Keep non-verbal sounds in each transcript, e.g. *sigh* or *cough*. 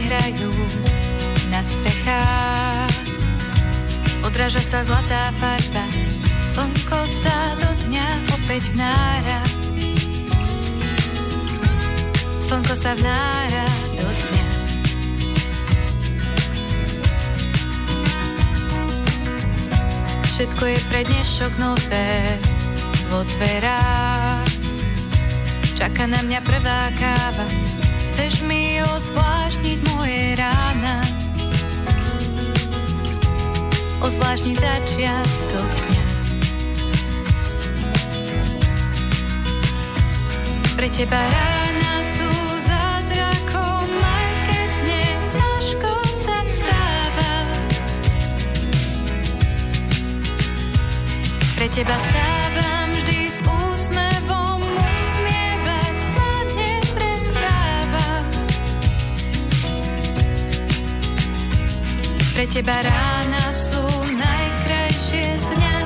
hrajú na strechách. Odráža sa zlatá farba, slnko sa do dňa opäť vnára. Slnko sa vnára do dňa. Všetko je pre dnešok nové vo dverách. Čaká na mňa prvá káva, chceš mi ozvláštniť moje rána ozvláštniť začiatok dňa. Pre teba rána sú zázrakom, aj keď mne ťažko vstáva. Pre teba vstávam Pre teba rána sú najkrajšie z dňa,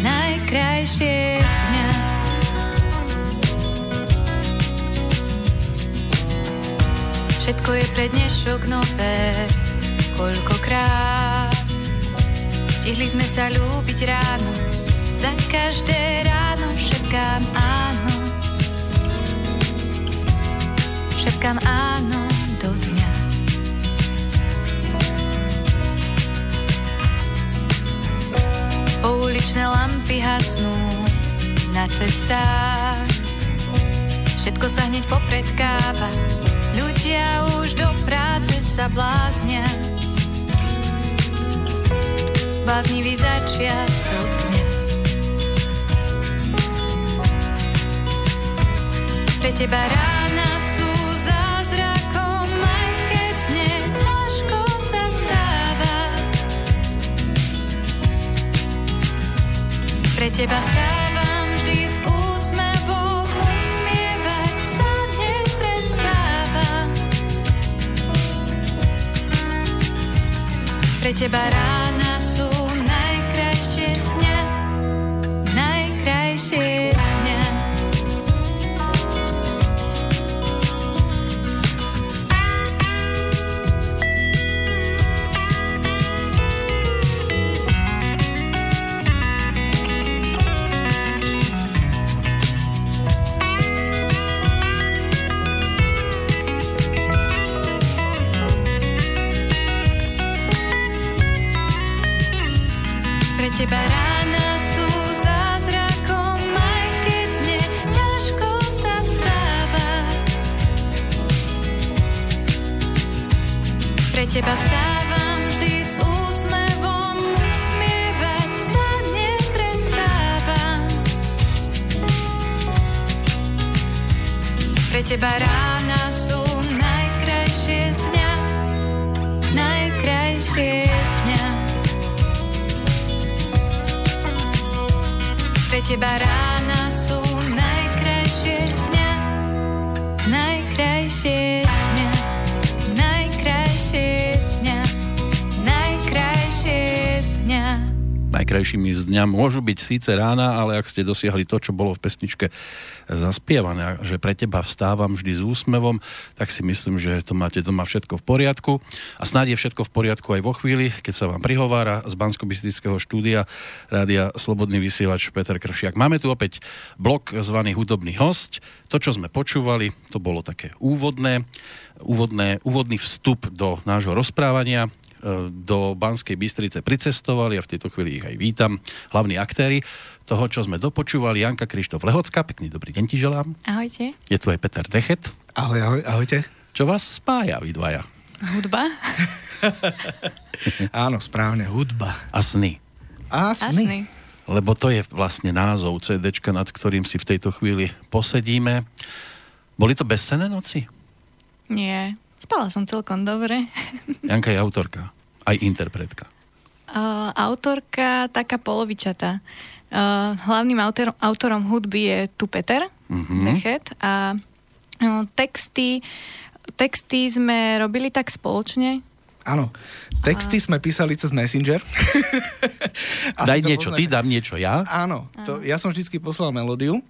najkrajšie z dňa. Všetko je pre dnešok nové, koľkokrát. Stihli sme sa ľúbiť ráno, za každé ráno šepkám áno. Šepkám áno Pouličné lampy hasnú na cestách. Všetko sa hneď popredkáva, ľudia už do práce sa bláznia. Bláznivý začiatok. Pre teba rána Pre teba stávam vždy s úsmevom, usmievať sa neprestáva. Pre teba rána teba rána Najkrajšími z dňa môžu byť síce rána, ale ak ste dosiahli to, čo bolo v pesničke zaspievané, že pre teba vstávam vždy s úsmevom, tak si myslím, že to máte doma všetko v poriadku. A snáď je všetko v poriadku aj vo chvíli, keď sa vám prihovára z bansko štúdia Rádia Slobodný vysielač Peter Kršiak. Máme tu opäť blok zvaný Hudobný host. To, čo sme počúvali, to bolo také úvodné, úvodné úvodný vstup do nášho rozprávania do Banskej Bystrice pricestovali a v tejto chvíli ich aj vítam. Hlavní aktéry toho, čo sme dopočúvali, Janka Krištof Lehocka, pekný dobrý deň ti želám. Ahojte. Je tu aj Peter Dechet. Ahoj, ahoj, ahojte. Čo vás spája, vy dvaja? Hudba? *laughs* Áno, správne, hudba. A sny. A A sny. sny. Lebo to je vlastne názov CDčka, nad ktorým si v tejto chvíli posedíme. Boli to bezcené noci? Nie. Spala som celkom dobre. *laughs* Janka je autorka, aj interpretka. Uh, autorka taká polovičatá. Uh, hlavným autor, autorom hudby je tu Peter. Dechet a uh, texty, texty sme robili tak spoločne. Áno, texty sme písali cez Messenger. *laughs* Daj niečo, ty poznáte. dám niečo ja. Áno, to, ja som vždycky poslal melódiu.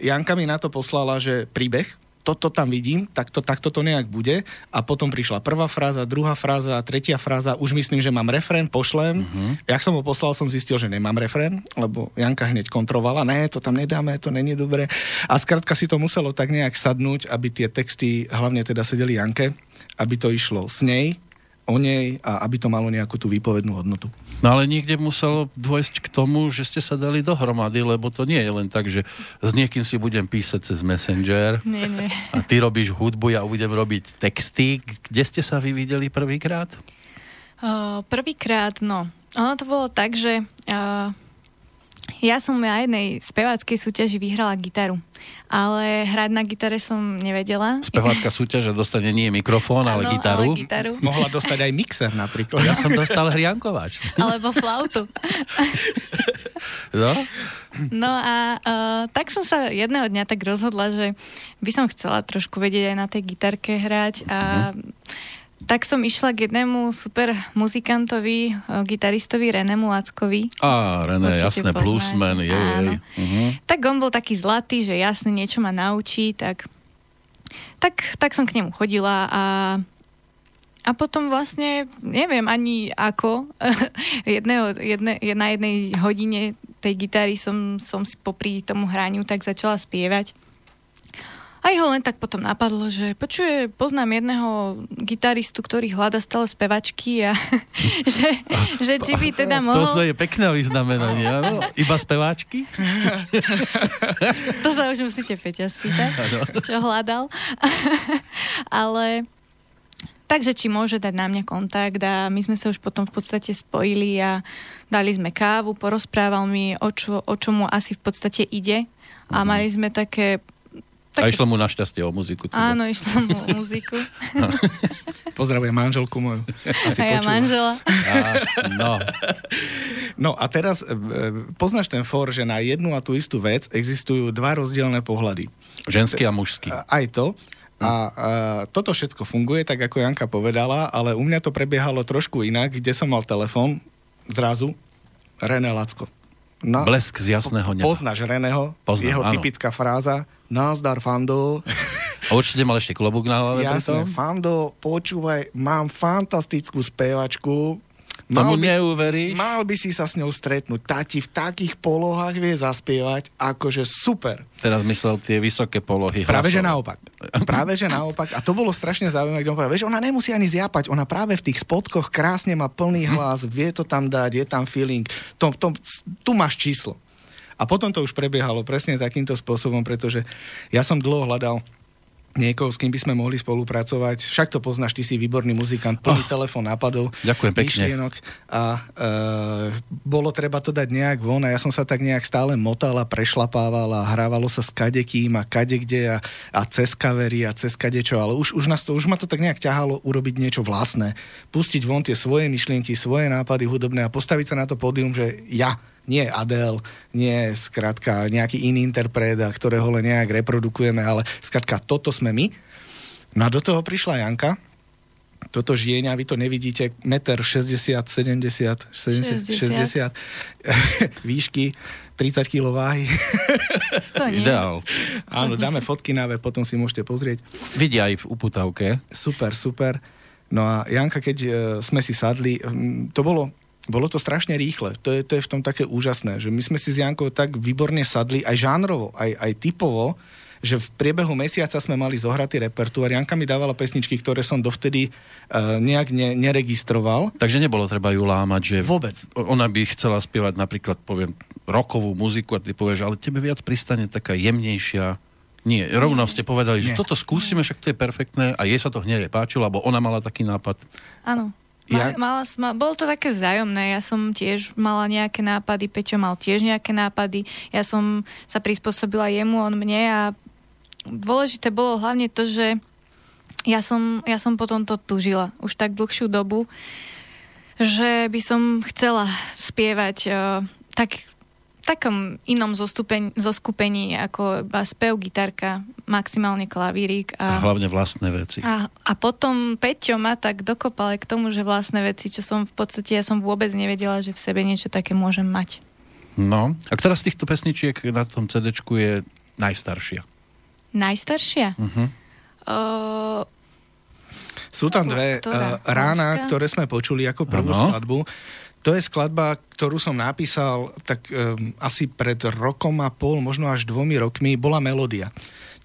Janka mi na to poslala, že príbeh toto tam vidím, tak to, takto to nejak bude. A potom prišla prvá fráza, druhá fráza, tretia fráza, už myslím, že mám refrén, pošlem. Uh-huh. Jak som ho poslal, som zistil, že nemám refrén, lebo Janka hneď kontrolovala, ne, to tam nedáme, to není dobre. A skrátka si to muselo tak nejak sadnúť, aby tie texty hlavne teda sedeli Janke, aby to išlo s nej, o nej a aby to malo nejakú tú výpovednú hodnotu. No ale niekde muselo dôjsť k tomu, že ste sa dali dohromady, lebo to nie je len tak, že s niekým si budem písať cez Messenger nie, nie. a ty robíš hudbu, ja budem robiť texty. Kde ste sa vy videli prvýkrát? Uh, prvýkrát, no. Ono to bolo tak, že uh, ja som na jednej speváckej súťaži vyhrala gitaru, ale hrať na gitare som nevedela. Spevácka súťaž dostane nie mikrofón, ale, ano, gitaru. ale gitaru. Mohla dostať aj mixer napríklad. Ja som dostal hriankovač. Alebo flautu. No? No a uh, tak som sa jedného dňa tak rozhodla, že by som chcela trošku vedieť aj na tej gitarke hrať a uh-huh tak som išla k jednému super muzikantovi, gitaristovi Renému Lackovi. Á, René, jasné, plusman, je, je. Uh-huh. Tak on bol taký zlatý, že jasne niečo ma naučí, tak, tak, tak som k nemu chodila a a potom vlastne, neviem ani ako, *laughs* jedného, jedne, na jednej hodine tej gitary som, som si popri tomu hraniu tak začala spievať. A ho len tak potom napadlo, že počuje, poznám jedného gitaristu, ktorý hľada stále spevačky a *laughs* že, že či by teda mohol... To je pekné vyznamenanie, áno? Iba speváčky? *laughs* to sa už musíte Peťa spýtať, čo hľadal. *laughs* Ale Takže či môže dať na mňa kontakt a my sme sa už potom v podstate spojili a dali sme kávu, porozprával mi, o, čo, o čo mu asi v podstate ide a mhm. mali sme také tak... A išlo mu našťastie o muziku. Teda. Áno, išlo mu o muziku. *laughs* Pozdravujem manželku moju. Asi a ja počúva. manžela. A, no. *laughs* no a teraz e, poznáš ten for, že na jednu a tú istú vec existujú dva rozdielne pohľady. Ženský a mužský. Aj to. A, a toto všetko funguje, tak ako Janka povedala, ale u mňa to prebiehalo trošku inak, kde som mal telefón, zrazu René Lacko. No, Blesk z jasného neba. Poznáš Reného, Poznám, jeho áno. typická fráza, Nazdar, Fando. A určite mal ešte klobúk na hlave Jasne, Fando, počúvaj, mám fantastickú spevačku, Mal Tomu by, neuveríš? Mal by si sa s ňou stretnúť. Tá ti v takých polohách vie zaspievať, akože super. Teraz myslel tie vysoké polohy. Práve hlasové. že naopak. Práve že naopak. A to bolo strašne zaujímavé, kde on povedal, vieš, ona nemusí ani zjapať, ona práve v tých spodkoch krásne má plný hlas, vie to tam dať, je tam feeling. To, to, tu máš číslo. A potom to už prebiehalo presne takýmto spôsobom, pretože ja som dlho hľadal niekoho, s kým by sme mohli spolupracovať. Však to poznáš, ty si výborný muzikant, plný oh, telefón nápadov, ďakujem pekne. myšlienok a e, bolo treba to dať nejak von a ja som sa tak nejak stále motal a prešlapával a hrávalo sa s kadekým a kadekde a, a cez kavery a cez kadečo, ale už, už, nás to, už ma to tak nejak ťahalo urobiť niečo vlastné. Pustiť von tie svoje myšlienky, svoje nápady hudobné a postaviť sa na to pódium, že ja nie Adele, nie skrátka nejaký iný interpret, ktorého len nejak reprodukujeme, ale skrátka toto sme my. No a do toho prišla Janka, toto žienia, vy to nevidíte, meter 60, 70, 70, 60, 60 výšky, 30 kg váhy. To nie. Ideál. Áno, dáme fotky na web, potom si môžete pozrieť. Vidia aj v uputavke. Super, super. No a Janka, keď uh, sme si sadli, to bolo bolo to strašne rýchle. To je, to je v tom také úžasné, že my sme si s Jankou tak výborne sadli, aj žánrovo, aj, aj typovo, že v priebehu mesiaca sme mali zohratý repertuár. Janka mi dávala pesničky, ktoré som dovtedy uh, nejak ne, neregistroval. Takže nebolo treba ju lámať, že Vôbec. ona by chcela spievať napríklad, poviem, rokovú muziku a ty povieš, ale tebe viac pristane taká jemnejšia, nie, rovno ste povedali, že Nie. toto skúsime, však to je perfektné a jej sa to hneď páčilo, lebo ona mala taký nápad. Áno. Ja... Mala, mala, bolo to také vzájomné. Ja som tiež mala nejaké nápady, Peťo mal tiež nejaké nápady. Ja som sa prispôsobila jemu, on mne a dôležité bolo hlavne to, že ja som, ja som potom to tužila už tak dlhšiu dobu, že by som chcela spievať uh, tak takom inom zoskupení ako iba spev, gitarka, maximálne klavírik. A, a hlavne vlastné veci. A, a potom Peťo ma tak dokopal k tomu, že vlastné veci, čo som v podstate, ja som vôbec nevedela, že v sebe niečo také môžem mať. No, a ktorá z týchto pesničiek na tom cd je najstaršia? Najstaršia? Uh-huh. Uh, Sú tam dve uh, rána, ktoré sme počuli ako prvú ano. skladbu. To je skladba, ktorú som napísal tak um, asi pred rokom a pol, možno až dvomi rokmi, bola melódia.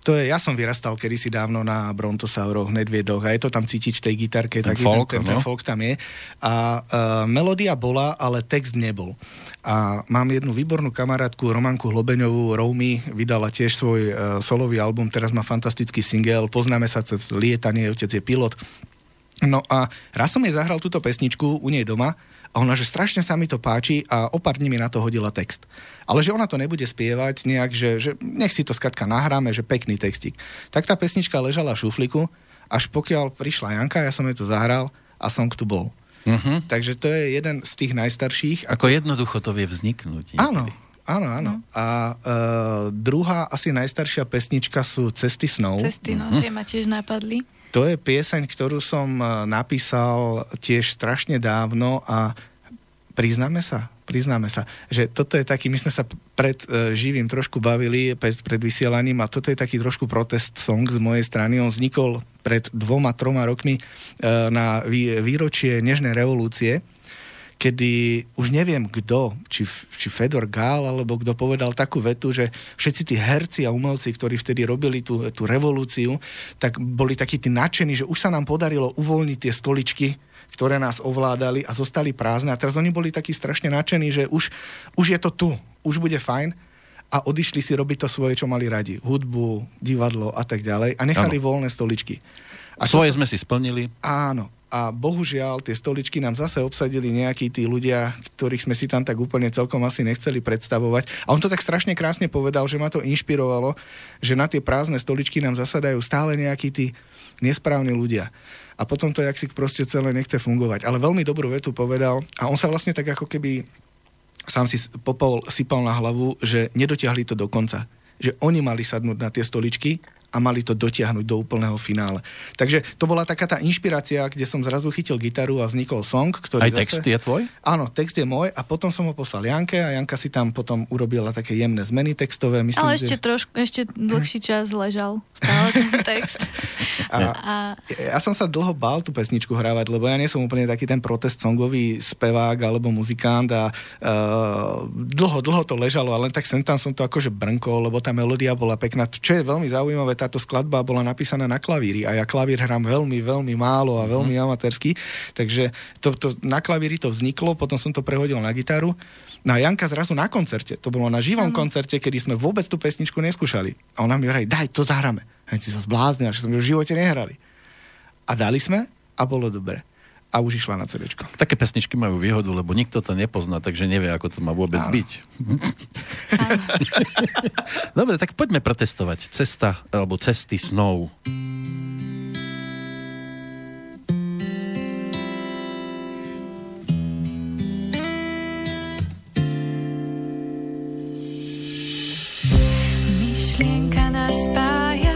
To je, ja som vyrastal kedysi dávno na Brontosauroch, Nedviedoch a je to tam cítiť v tej gitarke, ten taký folk, ten, ten, no? ten folk tam je. A uh, melódia bola, ale text nebol. A mám jednu výbornú kamarátku, Romanku Hlobeňovú, Romy, vydala tiež svoj uh, solový album, teraz má fantastický single, poznáme sa cez lietanie, otec je pilot. No a raz som jej zahral túto pesničku u nej doma a ona, že strašne sa mi to páči a o pár dní mi na to hodila text. Ale že ona to nebude spievať nejak, že, že nech si to skratka nahráme, že pekný textík. Tak tá pesnička ležala v šufliku, až pokiaľ prišla Janka, ja som jej to zahral a som tu bol. Uh-huh. Takže to je jeden z tých najstarších. Ako jednoducho to vie vzniknúť. Áno, áno, áno. Uh-huh. A uh, druhá, asi najstaršia pesnička sú Cesty snou. Cesty, no, uh-huh. tie ma tiež napadli. To je pieseň, ktorú som e, napísal tiež strašne dávno a priznáme sa, priznáme sa, že toto je taký, my sme sa pred uh, živým trošku bavili, pred, pred vysielaním a toto je taký trošku protest song z mojej strany. On vznikol pred dvoma, troma rokmi uh, na vý, výročie Nežnej revolúcie kedy už neviem kto, či, či Fedor Gál, alebo kto povedal takú vetu, že všetci tí herci a umelci, ktorí vtedy robili tú, tú revolúciu, tak boli takí tí nadšení, že už sa nám podarilo uvoľniť tie stoličky, ktoré nás ovládali a zostali prázdne. A teraz oni boli takí strašne nadšení, že už, už je to tu, už bude fajn a odišli si robiť to svoje, čo mali radi. Hudbu, divadlo a tak ďalej a nechali ano. voľné stoličky. A svoje sme si splnili. Áno a bohužiaľ tie stoličky nám zase obsadili nejakí tí ľudia, ktorých sme si tam tak úplne celkom asi nechceli predstavovať. A on to tak strašne krásne povedal, že ma to inšpirovalo, že na tie prázdne stoličky nám zasadajú stále nejakí tí nesprávni ľudia. A potom to jak proste celé nechce fungovať. Ale veľmi dobrú vetu povedal a on sa vlastne tak ako keby sám si popol sypal na hlavu, že nedotiahli to do konca. Že oni mali sadnúť na tie stoličky a mali to dotiahnuť do úplného finále. Takže to bola taká tá inšpirácia, kde som zrazu chytil gitaru a vznikol song, ktorý Aj zase... text je tvoj? Áno, text je môj a potom som ho poslal Janke a Janka si tam potom urobila také jemné zmeny textové. Myslím, Ale ešte že... trošku, ešte dlhší čas ležal stále ten text. A, a... Ja som sa dlho bál tú pesničku hrávať, lebo ja nie som úplne taký ten protest songový spevák alebo muzikant a uh, dlho, dlho to ležalo, ale len tak sem tam som to akože brnkol, lebo tá melódia bola pekná. Čo je veľmi zaujímavé, táto skladba bola napísaná na klavíri a ja klavír hrám veľmi, veľmi málo a veľmi mm. amatérsky, takže to, to, na klavíri to vzniklo, potom som to prehodil na gitaru. No a Janka zrazu na koncerte, to bolo na živom ano. koncerte, kedy sme vôbec tú pesničku neskúšali. A ona mi hovorí, daj, to zahráme. A si sa zbláznil, že sme v živote nehrali. A dali sme a bolo dobre a už išla na CD. Také pesničky majú výhodu, lebo nikto to nepozná, takže nevie, ako to má vôbec Áno. byť. *laughs* Dobre, tak poďme protestovať. Cesta, alebo cesty snou. Myšlienka nás spája,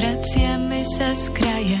vraciame sa z kraja,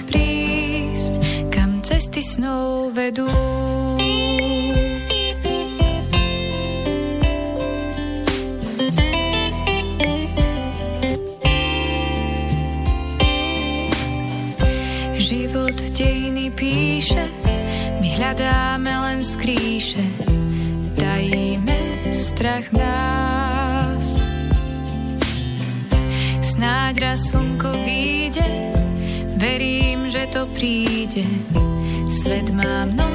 snou vedú. Život dejiny píše, my hľadáme len skríše, tajíme strach nás. Snáď raz slnko vyjde, verím, že to príde Svet má mnoho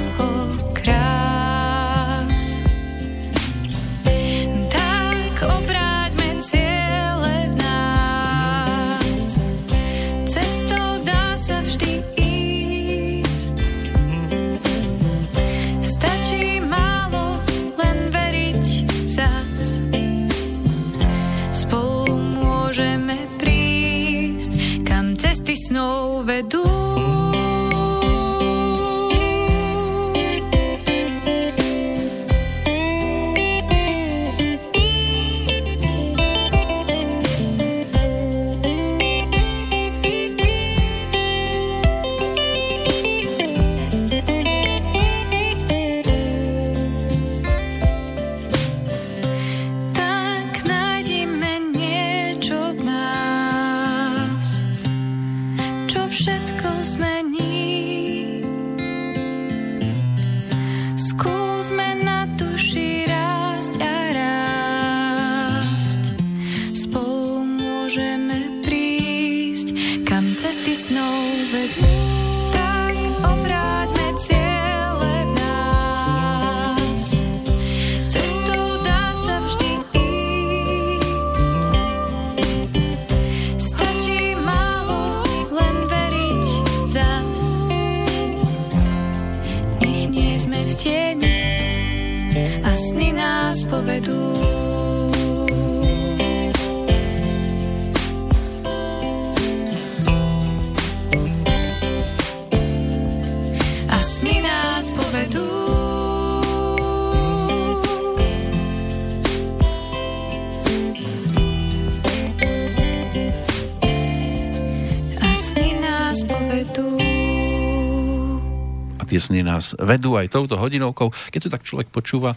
A tie sny nás vedú aj touto hodinovkou. Keď to tak človek počúva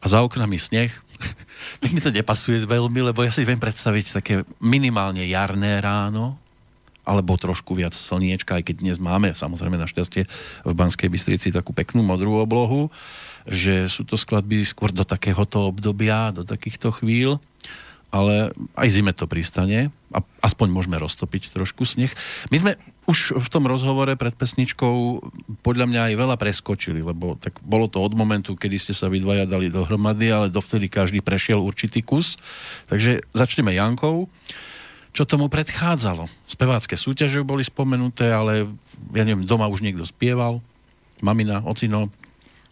a za oknami sneh, *laughs* mi to nepasuje veľmi, lebo ja si viem predstaviť také minimálne jarné ráno, alebo trošku viac slniečka, aj keď dnes máme samozrejme našťastie v Banskej Bystrici takú peknú modrú oblohu, že sú to skladby skôr do takéhoto obdobia, do takýchto chvíľ, ale aj zime to pristane a aspoň môžeme roztopiť trošku sneh. My sme už v tom rozhovore pred pesničkou podľa mňa aj veľa preskočili, lebo tak bolo to od momentu, kedy ste sa vy dali dohromady, ale dovtedy každý prešiel určitý kus. Takže začneme Jankou čo tomu predchádzalo. Spevácké súťaže boli spomenuté, ale ja neviem, doma už niekto spieval, mamina, ocino.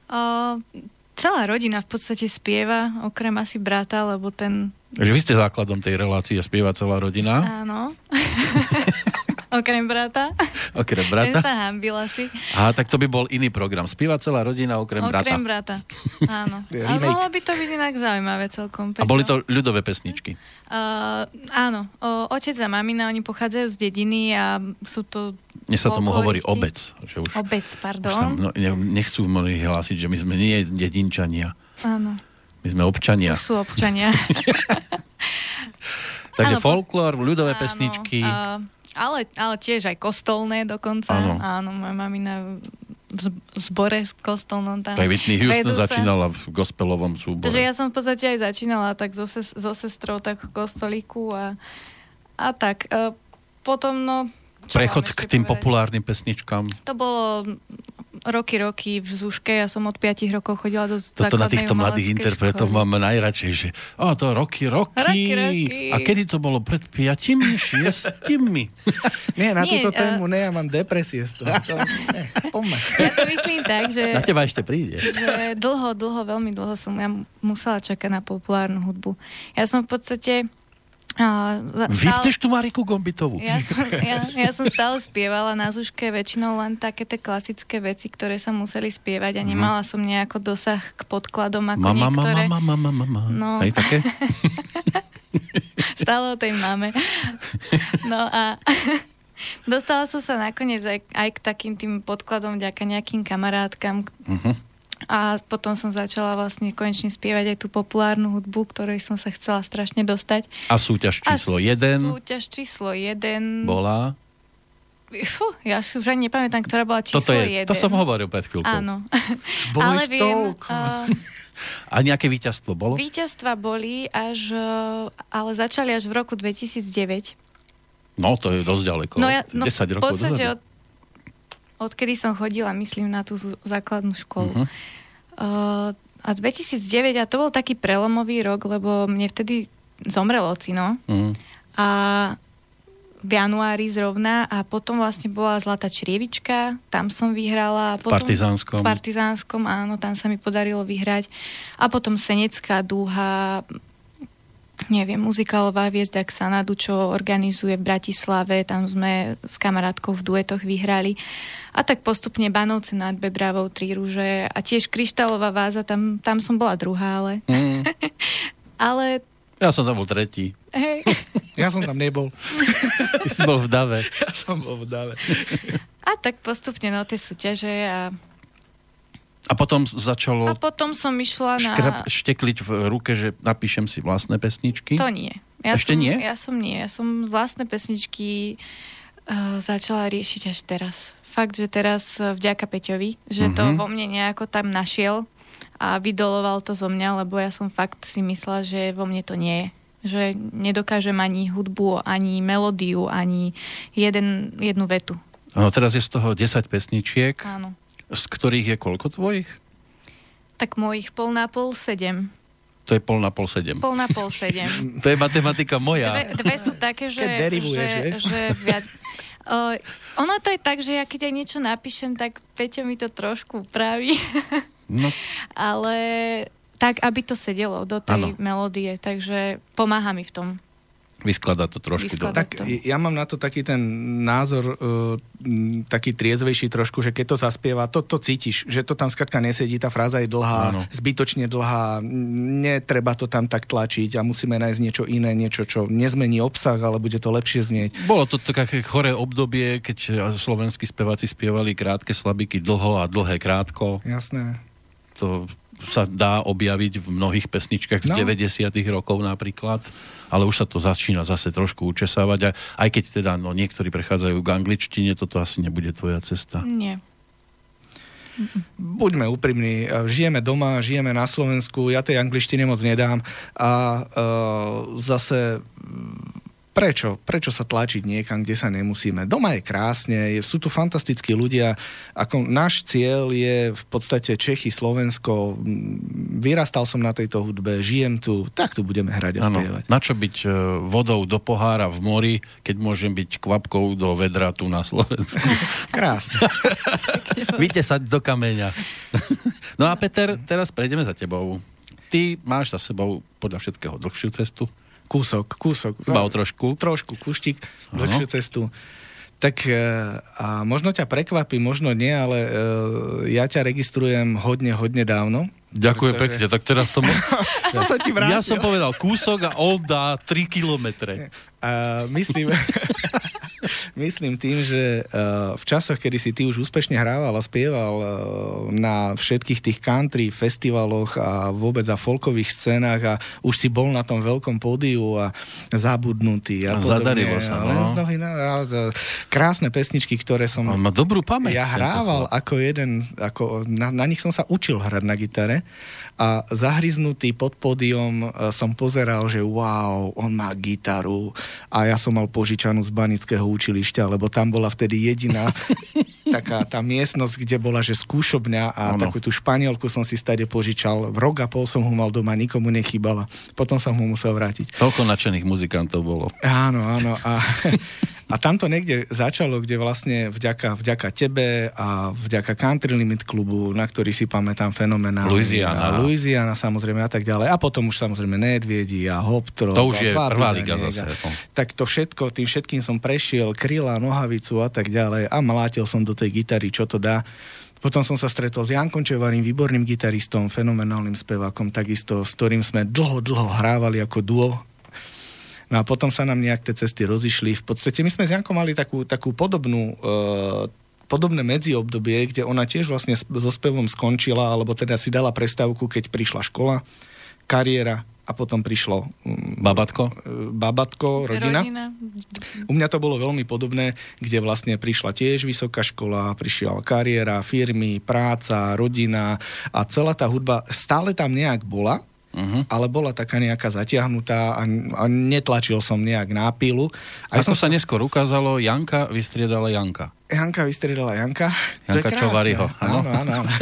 O, celá rodina v podstate spieva, okrem asi brata, lebo ten... Takže vy ste základom tej relácie, spieva celá rodina. Áno. *laughs* okrem brata. Okrem Ten brata. sa hambil asi. A tak to by bol iný program. Spieva celá rodina okrem, brata. Okrem brata. Áno. *laughs* A mohlo by to byť inak zaujímavé celkom. A boli to ľudové pesničky. Uh, áno, o, otec a mamina, oni pochádzajú z dediny a sú to... Dnes sa tomu hovorí obec. Že už, Obec, už sa, pardon. no, ne- nechcú hlásiť, že my sme nie dedinčania. Áno, My sme občania. už sú občania. *laughs* Takže Áno, folklór, ľudové Áno, pesničky. a- ale, ale tiež aj kostolné dokonca. Áno. Áno, moja mamina v zbore s kostolnom tam. To aj Whitney Houston vedúca. začínala v gospelovom súbore. Takže ja som v podstate aj začínala tak so, ses, so sestrou tak v kostolíku a, a tak. E, potom, no... Prechod k tým povedať? populárnym pesničkám. To bolo roky, roky v Zúške. Ja som od 5 rokov chodila do Toto na týchto mladých interpretov školy. mám najradšej, že o, to roky, roky. Roky, roky. A kedy to bolo? Pred piatimi, šiestimi? *laughs* Nie, na Nie, túto a- tému ne, ja mám depresie z toho. To, ne. *laughs* Ja to myslím tak, že, Na teba ešte príde. *laughs* že dlho, dlho, veľmi dlho som ja musela čakať na populárnu hudbu. Ja som v podstate... Uh, Vypneš tú Mariku Gombitovú. Ja som, ja, ja som stále spievala na Zúške väčšinou len také tie klasické veci, ktoré sa museli spievať a nemala som nejako dosah k podkladom ako Mama, mama, niektoré. mama, mama, mama. No. Hej, také? *laughs* Stále o tej máme. No a *laughs* dostala som sa nakoniec aj, aj k takým tým podkladom vďaka nejakým kamarátkam. Mhm. A potom som začala vlastne konečne spievať aj tú populárnu hudbu, ktorej som sa chcela strašne dostať. A súťaž číslo 1 Súťaž číslo 1. bola... Fú, ja si už ani nepamätám, ktorá bola číslo Toto je, 1. to som hovoril pred chvíľkou. Áno. *laughs* Bolo Ale viem, uh, *laughs* A nejaké víťazstvo bolo? víťazstva boli až, uh, ale začali až v roku 2009. No, to je dosť ďaleko. No ja, no, 10 v rokov podstate dozadu. od, odkedy som chodila, myslím, na tú základnú školu. Mhm. Uh, a 2009, a to bol taký prelomový rok, lebo mne vtedy zomrel ocino Mhm. a v januári zrovna a potom vlastne bola Zlatá črievička, tam som vyhrala. A V potom, Partizánskom. V Partizánskom, áno, tam sa mi podarilo vyhrať. A potom Senecká dúha, neviem, muzikálová hviezda Xanadu, čo organizuje v Bratislave, tam sme s kamarátkou v duetoch vyhrali. A tak postupne Banovce nad Bebravou, Tri rúže a tiež Kryštálová váza, tam, tam som bola druhá, ale... Mm. *laughs* ale... Ja som tam bol tretí. Hej. *laughs* Ja som tam nebol. Ty si bol v dave. Ja som bol v dave. A tak postupne no tie súťaže a a potom začalo... A potom som išla na... Škrep, štekliť v ruke, že napíšem si vlastné pesničky? To nie. Ja Ešte som, nie? Ja som nie. Ja som vlastné pesničky uh, začala riešiť až teraz. Fakt, že teraz uh, vďaka Peťovi, že mm-hmm. to Mhm. vo mne nejako tam našiel a vydoloval to zo mňa, lebo ja som fakt si myslela, že vo mne to nie je. Že nedokážem ani hudbu, ani melódiu, ani jeden, jednu vetu. No, teraz je z toho 10 pesničiek. Áno. Z ktorých je koľko tvojich? Tak mojich pol na pol sedem. To je pol na pol sedem. Pol na pol sedem. *laughs* To je matematika moja. Dve, dve sú také, že, Keď derivuješ, že, že viac... Uh, ono to je tak, že ja keď aj niečo napíšem, tak Peťo mi to trošku upraví. No, *laughs* Ale tak, aby to sedelo do tej Áno. melódie. Takže pomáha mi v tom. Vyskladá to trošku do... Vyskladá. Tak ja mám na to taký ten názor, uh, taký triezvejší trošku, že keď to zaspieva, to, to cítiš, že to tam skratka nesedí, tá fráza je dlhá, Áno. zbytočne dlhá, netreba to tam tak tlačiť a musíme nájsť niečo iné, niečo, čo nezmení obsah, ale bude to lepšie znieť. Bolo to také choré obdobie, keď slovenskí speváci spievali krátke slabiky dlho a dlhé krátko. Jasné. To sa dá objaviť v mnohých pesničkách z No. 90 rokov napríklad, ale už sa to začína zase trošku učesávať a aj keď teda no, niektorí prechádzajú k angličtine, toto asi nebude tvoja cesta. Nie. buďme úprimní, e, žijeme doma, žijeme na Slovensku, ja tej angličtine moc nedám a uh, zase prečo? Prečo sa tlačiť niekam, kde sa nemusíme? Doma je krásne, sú tu fantastickí ľudia. Ako náš cieľ je v podstate Čechy, Slovensko. Vyrastal som na tejto hudbe, žijem tu, tak tu budeme hrať a Áno, spievať. na čo byť e, vodou do pohára v mori, keď môžem byť kvapkou do vedra tu na Slovensku. *laughs* Krásne. *laughs* Vytesať do kameňa. no a Peter, teraz prejdeme za tebou. Ty máš za sebou podľa všetkého dlhšiu cestu, Kúsok, kúsok. iba o trošku. trošku Áno. dlhšiu cestu. Tak e, a možno ťa prekvapí, možno nie, ale e, ja ťa registrujem hodne, hodne dávno. Ďakujem Pretože- pekne, tak teraz to... Mo- *laughs* To sa ti vrátil. ja som povedal kúsok a on dá 3 kilometre. A myslím, *laughs* *laughs* myslím tým, že uh, v časoch, kedy si ty už úspešne hrával a spieval uh, na všetkých tých country festivaloch a vôbec za folkových scénach a už si bol na tom veľkom pódiu a zabudnutý. A A zadarilo sa, A no. z nohy na, a, a, krásne pesničky, ktoré som On má dobrú pamäť. ja hrával ako jeden, ako, na, na nich som sa učil hrať na gitare a zahryznutý pod pódium e, som pozeral, že wow, on má gitaru a ja som mal požičanú z Banického učilišťa, lebo tam bola vtedy jediná *laughs* taká tá miestnosť, kde bola, že skúšobňa a Áno. takú tú španielku som si stade požičal. V rok a pol som ho mal doma, nikomu nechýbala. Potom som ho musel vrátiť. Toľko nadšených muzikantov bolo. Áno, áno. A, *laughs* a tam to niekde začalo, kde vlastne vďaka, vďaka tebe a vďaka Country Limit klubu, na ktorý si pamätám fenomenálne. Louisiana. A Louisiana samozrejme a tak ďalej. A potom už samozrejme Nedviedi a Hoptro. To už je Fabian prvá liga zase. No. Tak to všetko, tým všetkým som prešiel, kryla, nohavicu a tak ďalej a mlátil som do tej gitary, čo to dá. Potom som sa stretol s Jankom Čevarým, výborným gitaristom, fenomenálnym spevákom, takisto, s ktorým sme dlho, dlho hrávali ako duo No a potom sa nám nejak tie cesty rozišli. V podstate my sme s Jankom mali takú, takú podobnú, uh, podobné medziobdobie, kde ona tiež vlastne so spevom skončila, alebo teda si dala prestávku, keď prišla škola, kariéra a potom prišlo um, Babatko? babatko, rodina. Rodina. U mňa to bolo veľmi podobné, kde vlastne prišla tiež vysoká škola, prišla kariéra, firmy, práca, rodina a celá tá hudba stále tam nejak bola, Uh-huh. ale bola taká nejaká zatiahnutá a, a netlačil som nejak na pilu. Aj Ako som sa neskôr ukázalo, Janka vystriedala Janka. Janka vystriedala Janka. Janka krásne. Čovaryho, áno. Áno, áno. *laughs*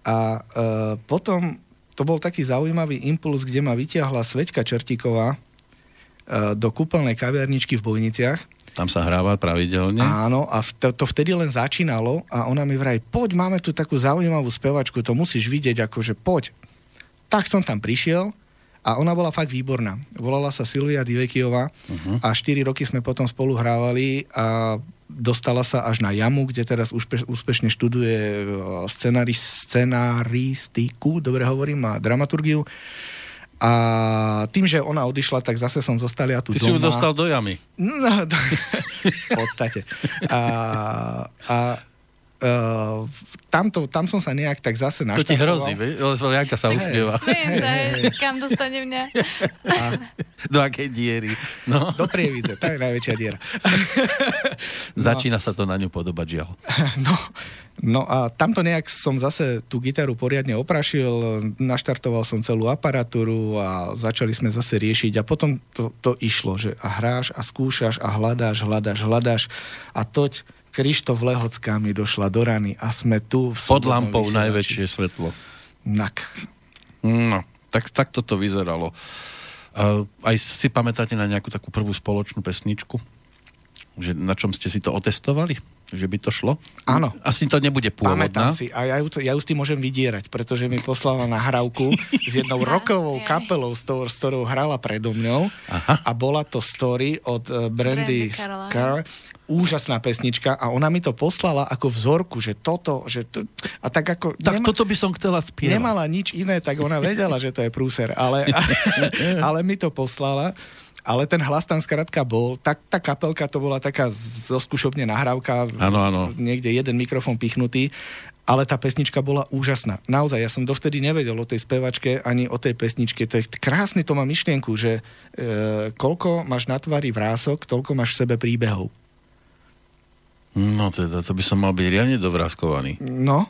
A e, potom to bol taký zaujímavý impuls, kde ma vyťahla Sveťka Čertíková e, do kúpeľnej kaviarničky v Bojniciach. Tam sa hráva pravidelne. Áno, a to, to vtedy len začínalo a ona mi vraj, poď, máme tu takú zaujímavú spevačku, to musíš vidieť, akože poď. Tak som tam prišiel A ona bola fakt výborná. Volala sa Silvia Divekiová uh-huh. a 4 roky sme potom spolu hrávali a dostala sa až na jamu, kde teraz úspe, úspešne študuje e, scenari, scenaristiku, dobre hovorím, a dramaturgiu. A tým, že ona odišla, tak zase som zostal ja tu Ty doma. si ju dostal do jamy. No, do, *laughs* v podstate. A, a Uh, tamto, tam som sa nejak tak zase naštartoval. To ti hrozí, lebo Janka sa sa, *laughs* kam dostane mňa. A, do akej diery? No. *laughs* Do prievidze, to je najväčšia diera. no. *laughs* Začína sa to na ňu podobať, žiaľ. No, no a tamto nejak som zase tú gitaru poriadne oprašil, naštartoval som celú aparatúru a začali sme zase riešiť a potom to, to išlo, že a hráš a skúšaš a hľadáš, hľadáš, hľadáš a toť Krištof Lehocká mi došla do rany a sme tu v Pod lampou vysielači. najväčšie svetlo. Nak. No, tak, tak toto vyzeralo. Uh, aj si pamätáte na nejakú takú prvú spoločnú pesničku? Že na čom ste si to otestovali? Že by to šlo? Áno. Asi to nebude pôvodná. Pamätám si. A ja ju, ja ju s tým môžem vydierať, pretože mi poslala nahrávku s jednou *laughs* rokovou kapelou, s, tou, s ktorou hrala predo mňou. Aha. A bola to story od uh, Brandy, Brandy Carl úžasná pesnička a ona mi to poslala ako vzorku, že toto, že to, a tak ako... Tak nema, toto by som chcela spievať. Nemala nič iné, tak ona vedela, že to je prúser, ale, *laughs* *laughs* ale mi to poslala. Ale ten hlas tam skrátka bol, tak tá kapelka to bola taká zoskúšobne nahrávka, ano, ano. niekde jeden mikrofón pichnutý, ale tá pesnička bola úžasná. Naozaj, ja som dovtedy nevedel o tej spevačke ani o tej pesničke. To je krásny, to má myšlienku, že e, koľko máš na tvári vrások, toľko máš v sebe príbehov. No teda, to by som mal byť riadne dovráskovaný. No.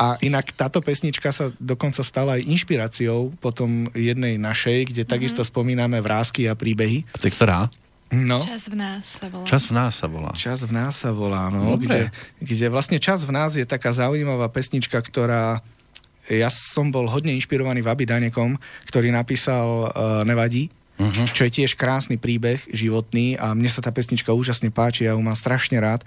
A inak táto pesnička sa dokonca stala aj inšpiráciou potom jednej našej, kde mm-hmm. takisto spomíname vrázky a príbehy. A to je ktorá? No. Čas v nás sa volá. Čas v nás sa volá. Čas v nás sa volá, no. Kde, kde vlastne Čas v nás je taká zaujímavá pesnička, ktorá ja som bol hodne inšpirovaný Vaby Danekom, ktorý napísal uh, Nevadí, uh-huh. čo je tiež krásny príbeh životný a mne sa tá pesnička úžasne páči, ja ju mám strašne rád.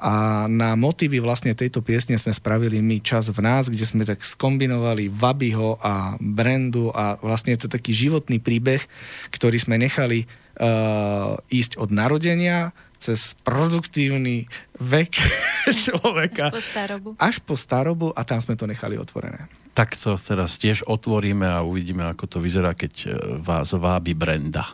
A na motivy vlastne tejto piesne sme spravili my čas v nás, kde sme tak skombinovali Vabyho a Brandu a vlastne je to taký životný príbeh, ktorý sme nechali uh, ísť od narodenia cez produktívny vek *laughs* človeka. Až po starobu. Až po starobu a tam sme to nechali otvorené tak to teraz tiež otvoríme a uvidíme, ako to vyzerá, keď e, vás vábi Brenda.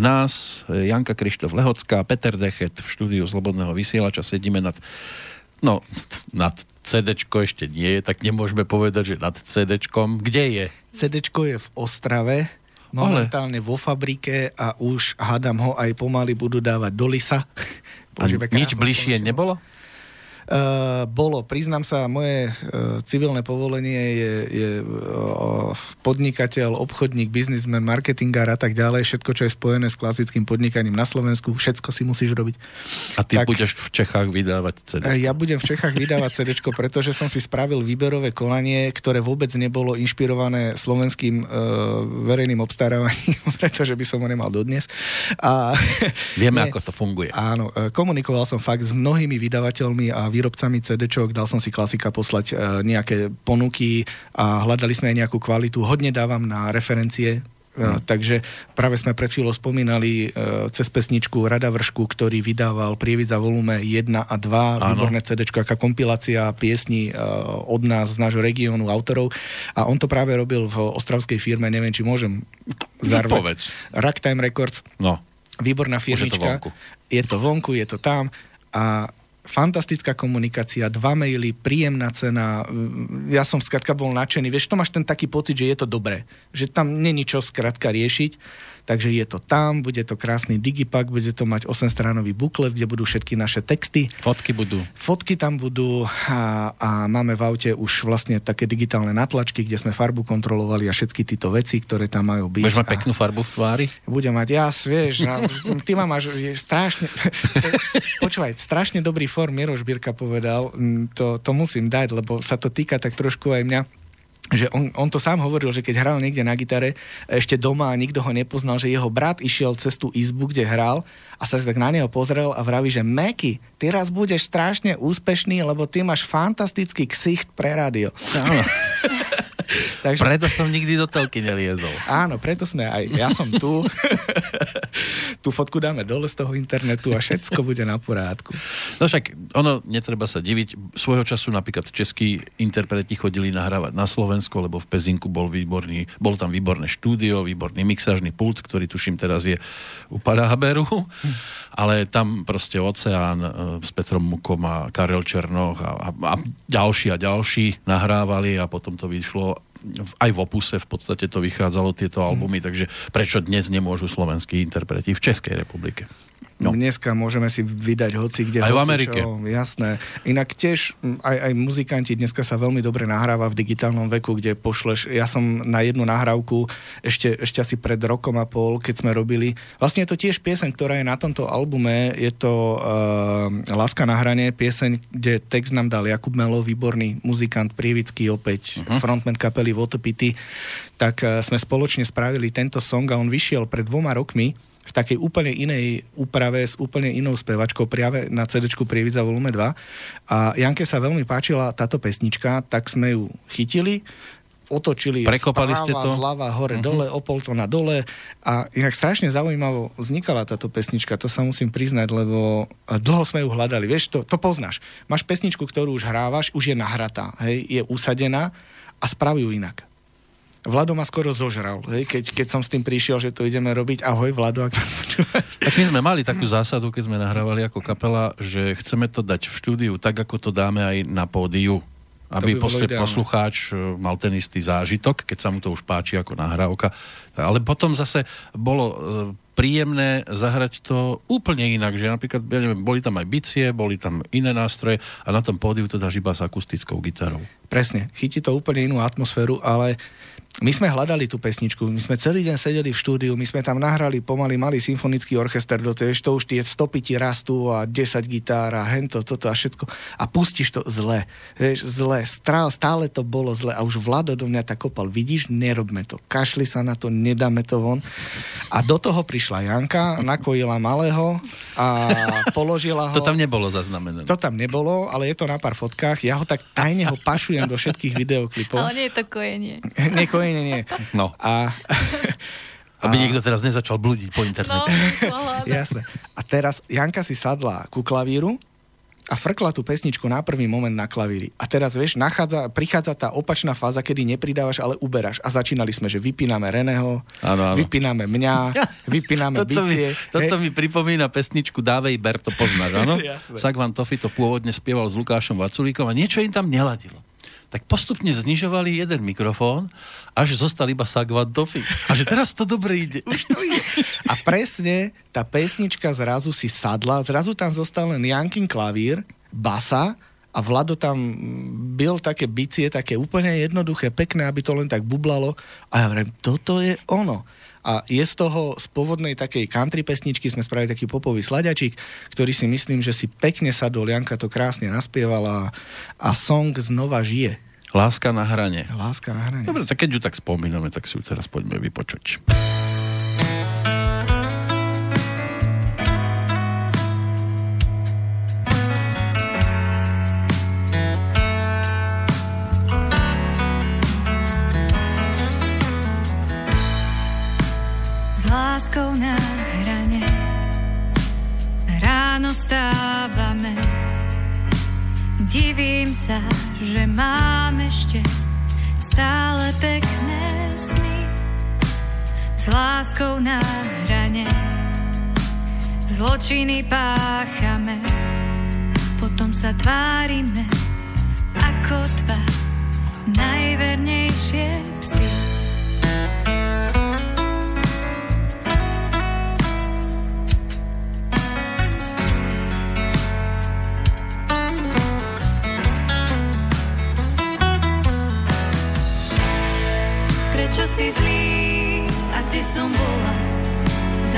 V nás. Janka Krištof Lehocká, Peter Dechet v štúdiu Slobodného vysielača. Sedíme nad No, nad CD ešte nie je, tak nemôžeme povedať, že nad CD. Kde je? CD je v Ostrave, momentálne Ale... vo fabrike a už hádam ho aj pomaly budú dávať do Lisa. A nič bližšie nebolo? Uh, bolo, priznám sa, moje uh, civilné povolenie je, je uh, podnikateľ, obchodník, biznismen, marketingár a tak ďalej, všetko, čo je spojené s klasickým podnikaním na Slovensku, všetko si musíš robiť. A ty tak, budeš v Čechách vydávať CD? Ja budem v Čechách vydávať CD, pretože som si spravil výberové konanie, ktoré vôbec nebolo inšpirované slovenským uh, verejným obstarávaním, *laughs* pretože by som ho nemal dodnes. A, Vieme, nie, ako to funguje. Áno, komunikoval som fakt s mnohými vydavateľmi a výrobcami cd dal som si klasika poslať e, nejaké ponuky a hľadali sme aj nejakú kvalitu. Hodne dávam na referencie Hmm. Takže práve sme pred chvíľou spomínali uh, cez pesničku Rada Vršku, ktorý vydával Prievidza volume 1 a 2, Áno. výborné CD, aká kompilácia piesní uh, od nás, z nášho regiónu, autorov. A on to práve robil v ostravskej firme, neviem, či môžem zarvať. Povedz. Ragtime Records. No. Výborná firmička. Je to vonku. Je to vonku, je to tam. A fantastická komunikácia, dva maily, príjemná cena. Ja som skratka bol nadšený. Vieš, to máš ten taký pocit, že je to dobré. Že tam není čo skratka riešiť Takže je to tam, bude to krásny digipak, bude to mať 8-stránový buklet, kde budú všetky naše texty. Fotky budú. Fotky tam budú a, a máme v aute už vlastne také digitálne natlačky, kde sme farbu kontrolovali a všetky tieto veci, ktoré tam majú byť. Budeš mať peknú farbu v tvári? Budem mať, ja, vieš, na, ty ma máš je strašne, *laughs* počúvaj, strašne dobrý form, Miroš Birka povedal, to, to musím dať, lebo sa to týka tak trošku aj mňa že on, on to sám hovoril, že keď hral niekde na gitare ešte doma a nikto ho nepoznal, že jeho brat išiel cez tú izbu, kde hral a sa tak na neho pozrel a vraví, že Meky, ty raz budeš strašne úspešný, lebo ty máš fantastický ksicht pre rádio. Áno. *laughs* *laughs* Takže... Preto som nikdy do telky neliezol. Áno, preto sme aj, ja som tu. *laughs* Tú fotku dáme dole z toho internetu a všetko bude na porádku. No však, ono, netreba sa diviť. Svojho času napríklad českí interpreti chodili nahrávať na Slovensko, lebo v Pezinku bol výborný, bol tam výborné štúdio, výborný mixážny pult, ktorý tuším teraz je u Haberu. Hm. Ale tam proste Oceán e, s Petrom Mukom a Karel Černoch a, a, a ďalší a ďalší nahrávali a potom to vyšlo aj v opuse v podstate to vychádzalo tieto albumy, mm. takže prečo dnes nemôžu slovenskí interpreti v Českej republike? No. Dneska môžeme si vydať hoci kde. Aj v Amerike. Čo, jasné. Inak tiež aj, aj muzikanti dneska sa veľmi dobre nahráva v digitálnom veku, kde pošleš, ja som na jednu nahrávku ešte, ešte asi pred rokom a pol, keď sme robili, vlastne je to tiež pieseň, ktorá je na tomto albume, je to uh, Láska na hrane, pieseň, kde text nám dal Jakub Melo, výborný muzikant, prievický opäť, uh-huh. frontman kapely Votopity, tak uh, sme spoločne spravili tento song a on vyšiel pred dvoma rokmi v takej úplne inej úprave s úplne inou spevačkou práve na CD Prievidza volume 2. A Janke sa veľmi páčila táto pesnička, tak sme ju chytili, otočili Prekopali správa, ste to? zľava, hore, uh-huh. dole, na dole a inak strašne zaujímavo vznikala táto pesnička, to sa musím priznať, lebo dlho sme ju hľadali, vieš, to, to poznáš. Máš pesničku, ktorú už hrávaš, už je nahratá, hej, je usadená a spravujú inak. Vlado ma skoro zožral, hej, keď, keď som s tým prišiel, že to ideme robiť. Ahoj, Vlado, ak nás počúvaš. Tak my sme mali takú zásadu, keď sme nahrávali ako kapela, že chceme to dať v štúdiu tak, ako to dáme aj na pódiu. Aby by poslucháč e, mal ten istý zážitok, keď sa mu to už páči ako nahrávka. Ale potom zase bolo e, príjemné zahrať to úplne inak, že napríklad, ja neviem, boli tam aj bicie, boli tam iné nástroje a na tom pódiu to dáš iba s akustickou gitarou. Presne, chytí to úplne inú atmosféru, ale my sme hľadali tú pesničku, my sme celý deň sedeli v štúdiu, my sme tam nahrali pomaly malý symfonický orchester, do toho, to už tie stopy ti rastú a 10 gitár a hento, toto a všetko a pustíš to zle, vieš, zle, stále to bolo zle a už Vlado do mňa tak kopal, vidíš, nerobme to, kašli sa na to, nedáme to von a do toho prišla Janka, nakojila malého a položila ho. To tam nebolo zaznamené. To tam nebolo, ale je to na pár fotkách, ja ho tak tajne ho pašujem do všetkých videoklipov. Ale nie je to kojenie. Nie, nie, nie. No. A, aby a... niekto teraz nezačal blúdiť po internete. No, *laughs* Jasné. A teraz Janka si sadla ku klavíru a frkla tú pesničku na prvý moment na klavíri. A teraz, vieš, nachádza, prichádza tá opačná fáza, kedy nepridávaš, ale uberáš. A začínali sme, že vypíname Reného, ano, ano. vypíname mňa, *laughs* vypíname toto bicie. Mi, toto mi pripomína pesničku Dávej Ber, to poznáš, áno? *laughs* Sagvan Tofi to pôvodne spieval s Lukášom Vaculíkom a niečo im tam neladilo tak postupne znižovali jeden mikrofón, až zostal iba Sagvan Tofi. A že teraz to dobre ide. Už to ide. A presne tá pesnička zrazu si sadla, zrazu tam zostal len Jankin klavír, basa a Vlado tam byl také bicie, také úplne jednoduché, pekné, aby to len tak bublalo. A ja hovorím, toto je ono. A je z toho, z pôvodnej takej country pesničky sme spravili taký popový sladačík, ktorý si myslím, že si pekne sadol, Janka to krásne naspievala a song znova žije. Láska na hrane. Láska na hrane. Dobre, tak keď ju tak spomíname, tak si ju teraz poďme vypočuť. Láskou na hrane. Ráno stávame, divím sa, že mám ešte stále pekné sny. S láskou na hrane, zločiny páchame, potom sa tvárime ako dva najvernejšie psy.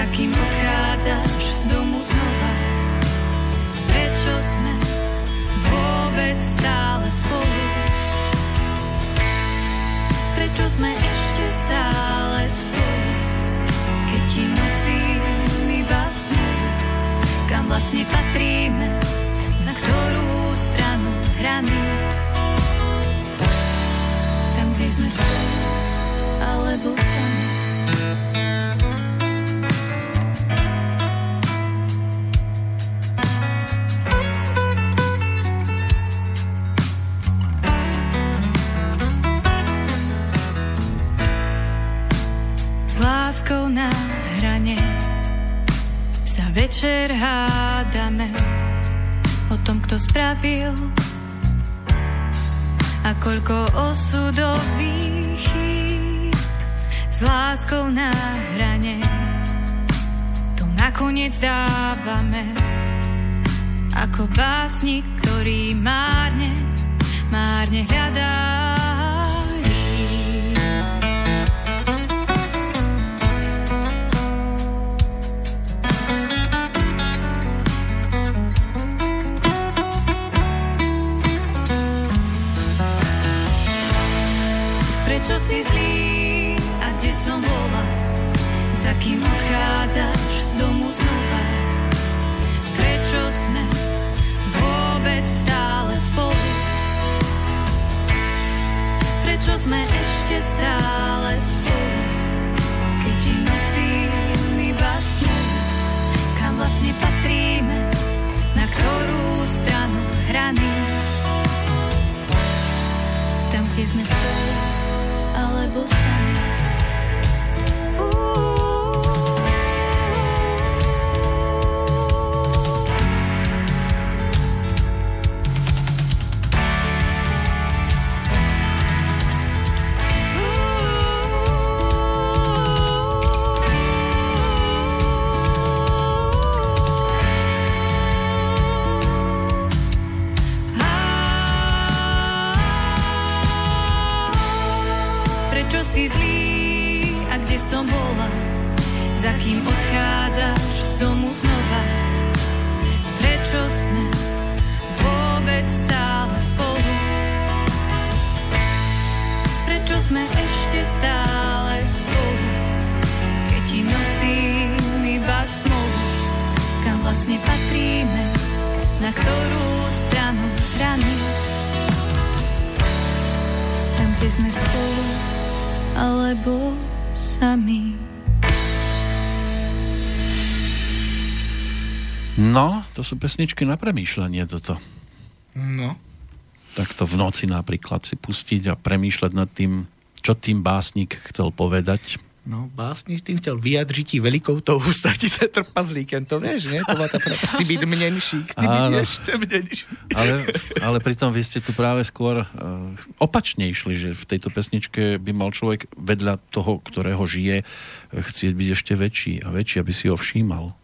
Za kým odchádzaš z domu znova? Prečo sme vôbec stále spolu? Prečo sme ešte stále spolu? Keď ti nosím iba smolu, kam vlastne patríme, na ktorú stranu hrany? Tam, kde sme spolu láskou na hrane sa večer hádame o tom, kto spravil a koľko osudových chýb s láskou na hrane. To nakoniec dávame ako básnik, ktorý márne, márne hľadá Prečo si zlý? kde som bola, za kým odchádzaš z domu znova. Prečo sme vôbec stále spolu? Prečo sme ešte stále spolu? Keď ti nosím iba smolu, kam vlastne patríme, na ktorú stranu hrany. Tam, kde sme spolu, alebo sami. odchádzaš z domu znova? Prečo sme vôbec stále spolu? Prečo sme ešte stále spolu? Keď ti nosím iba smolu, kam vlastne patríme, na ktorú stranu rany. Tam, kde sme spolu, alebo sami. No, to sú pesničky na premýšľanie toto. No. Takto v noci napríklad si pustiť a premýšľať nad tým, čo tým básnik chcel povedať. No, básnik tým chcel vyjadřiť ti veľkou touhu stať sa trpazlíkem, to vieš, nie? To má tá pravda. Chci byť menší, chci byť ešte menší. Ale, ale pritom vy ste tu práve skôr uh, opačne išli, že v tejto pesničke by mal človek vedľa toho, ktorého žije, chcieť byť ešte väčší a väčší, aby si ho všímal.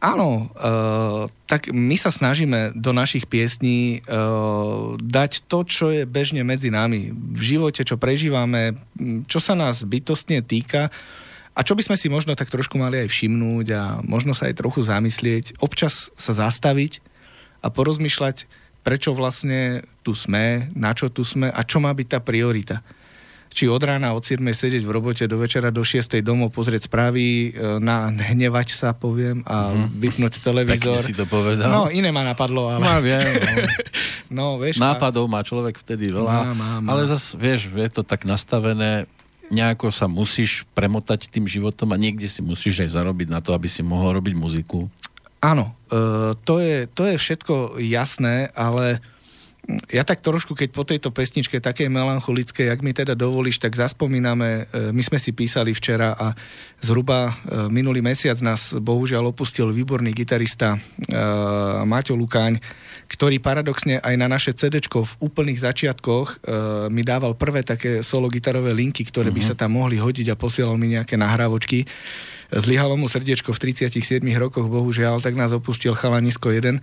Áno, uh, tak my sa snažíme do našich piesní uh, dať to, čo je bežne medzi nami. V živote, čo prežívame, čo sa nás bytostne týka a čo by sme si možno tak trošku mali aj všimnúť a možno sa aj trochu zamyslieť, občas sa zastaviť a porozmýšľať, prečo vlastne tu sme, na čo tu sme a čo má byť tá priorita či od rána od 7 sedieť v robote do večera do 6 domov pozrieť správy, e, na hnevať sa poviem a mm. vypnúť televízor. Pekne si to povedal. No, iné ma napadlo, ale... Má, viem, no. *laughs* no, vieš, Nápadov má človek vtedy veľa, má, má, má. ale zase, vieš, je to tak nastavené, nejako sa musíš premotať tým životom a niekde si musíš aj zarobiť na to, aby si mohol robiť muziku. Áno, uh, to, je, to je všetko jasné, ale ja tak trošku, keď po tejto pesničke takej melancholickej, ak mi teda dovolíš, tak zaspomíname, e, my sme si písali včera a zhruba e, minulý mesiac nás bohužiaľ opustil výborný gitarista e, Maťo Lukáň, ktorý paradoxne aj na naše CD v úplných začiatkoch mi dával prvé také solo gitarové linky, ktoré by mhm. sa tam mohli hodiť a posielal mi nejaké nahrávočky zlyhalo mu srdiečko v 37 rokoch, bohužiaľ, tak nás opustil chalanisko 1. E,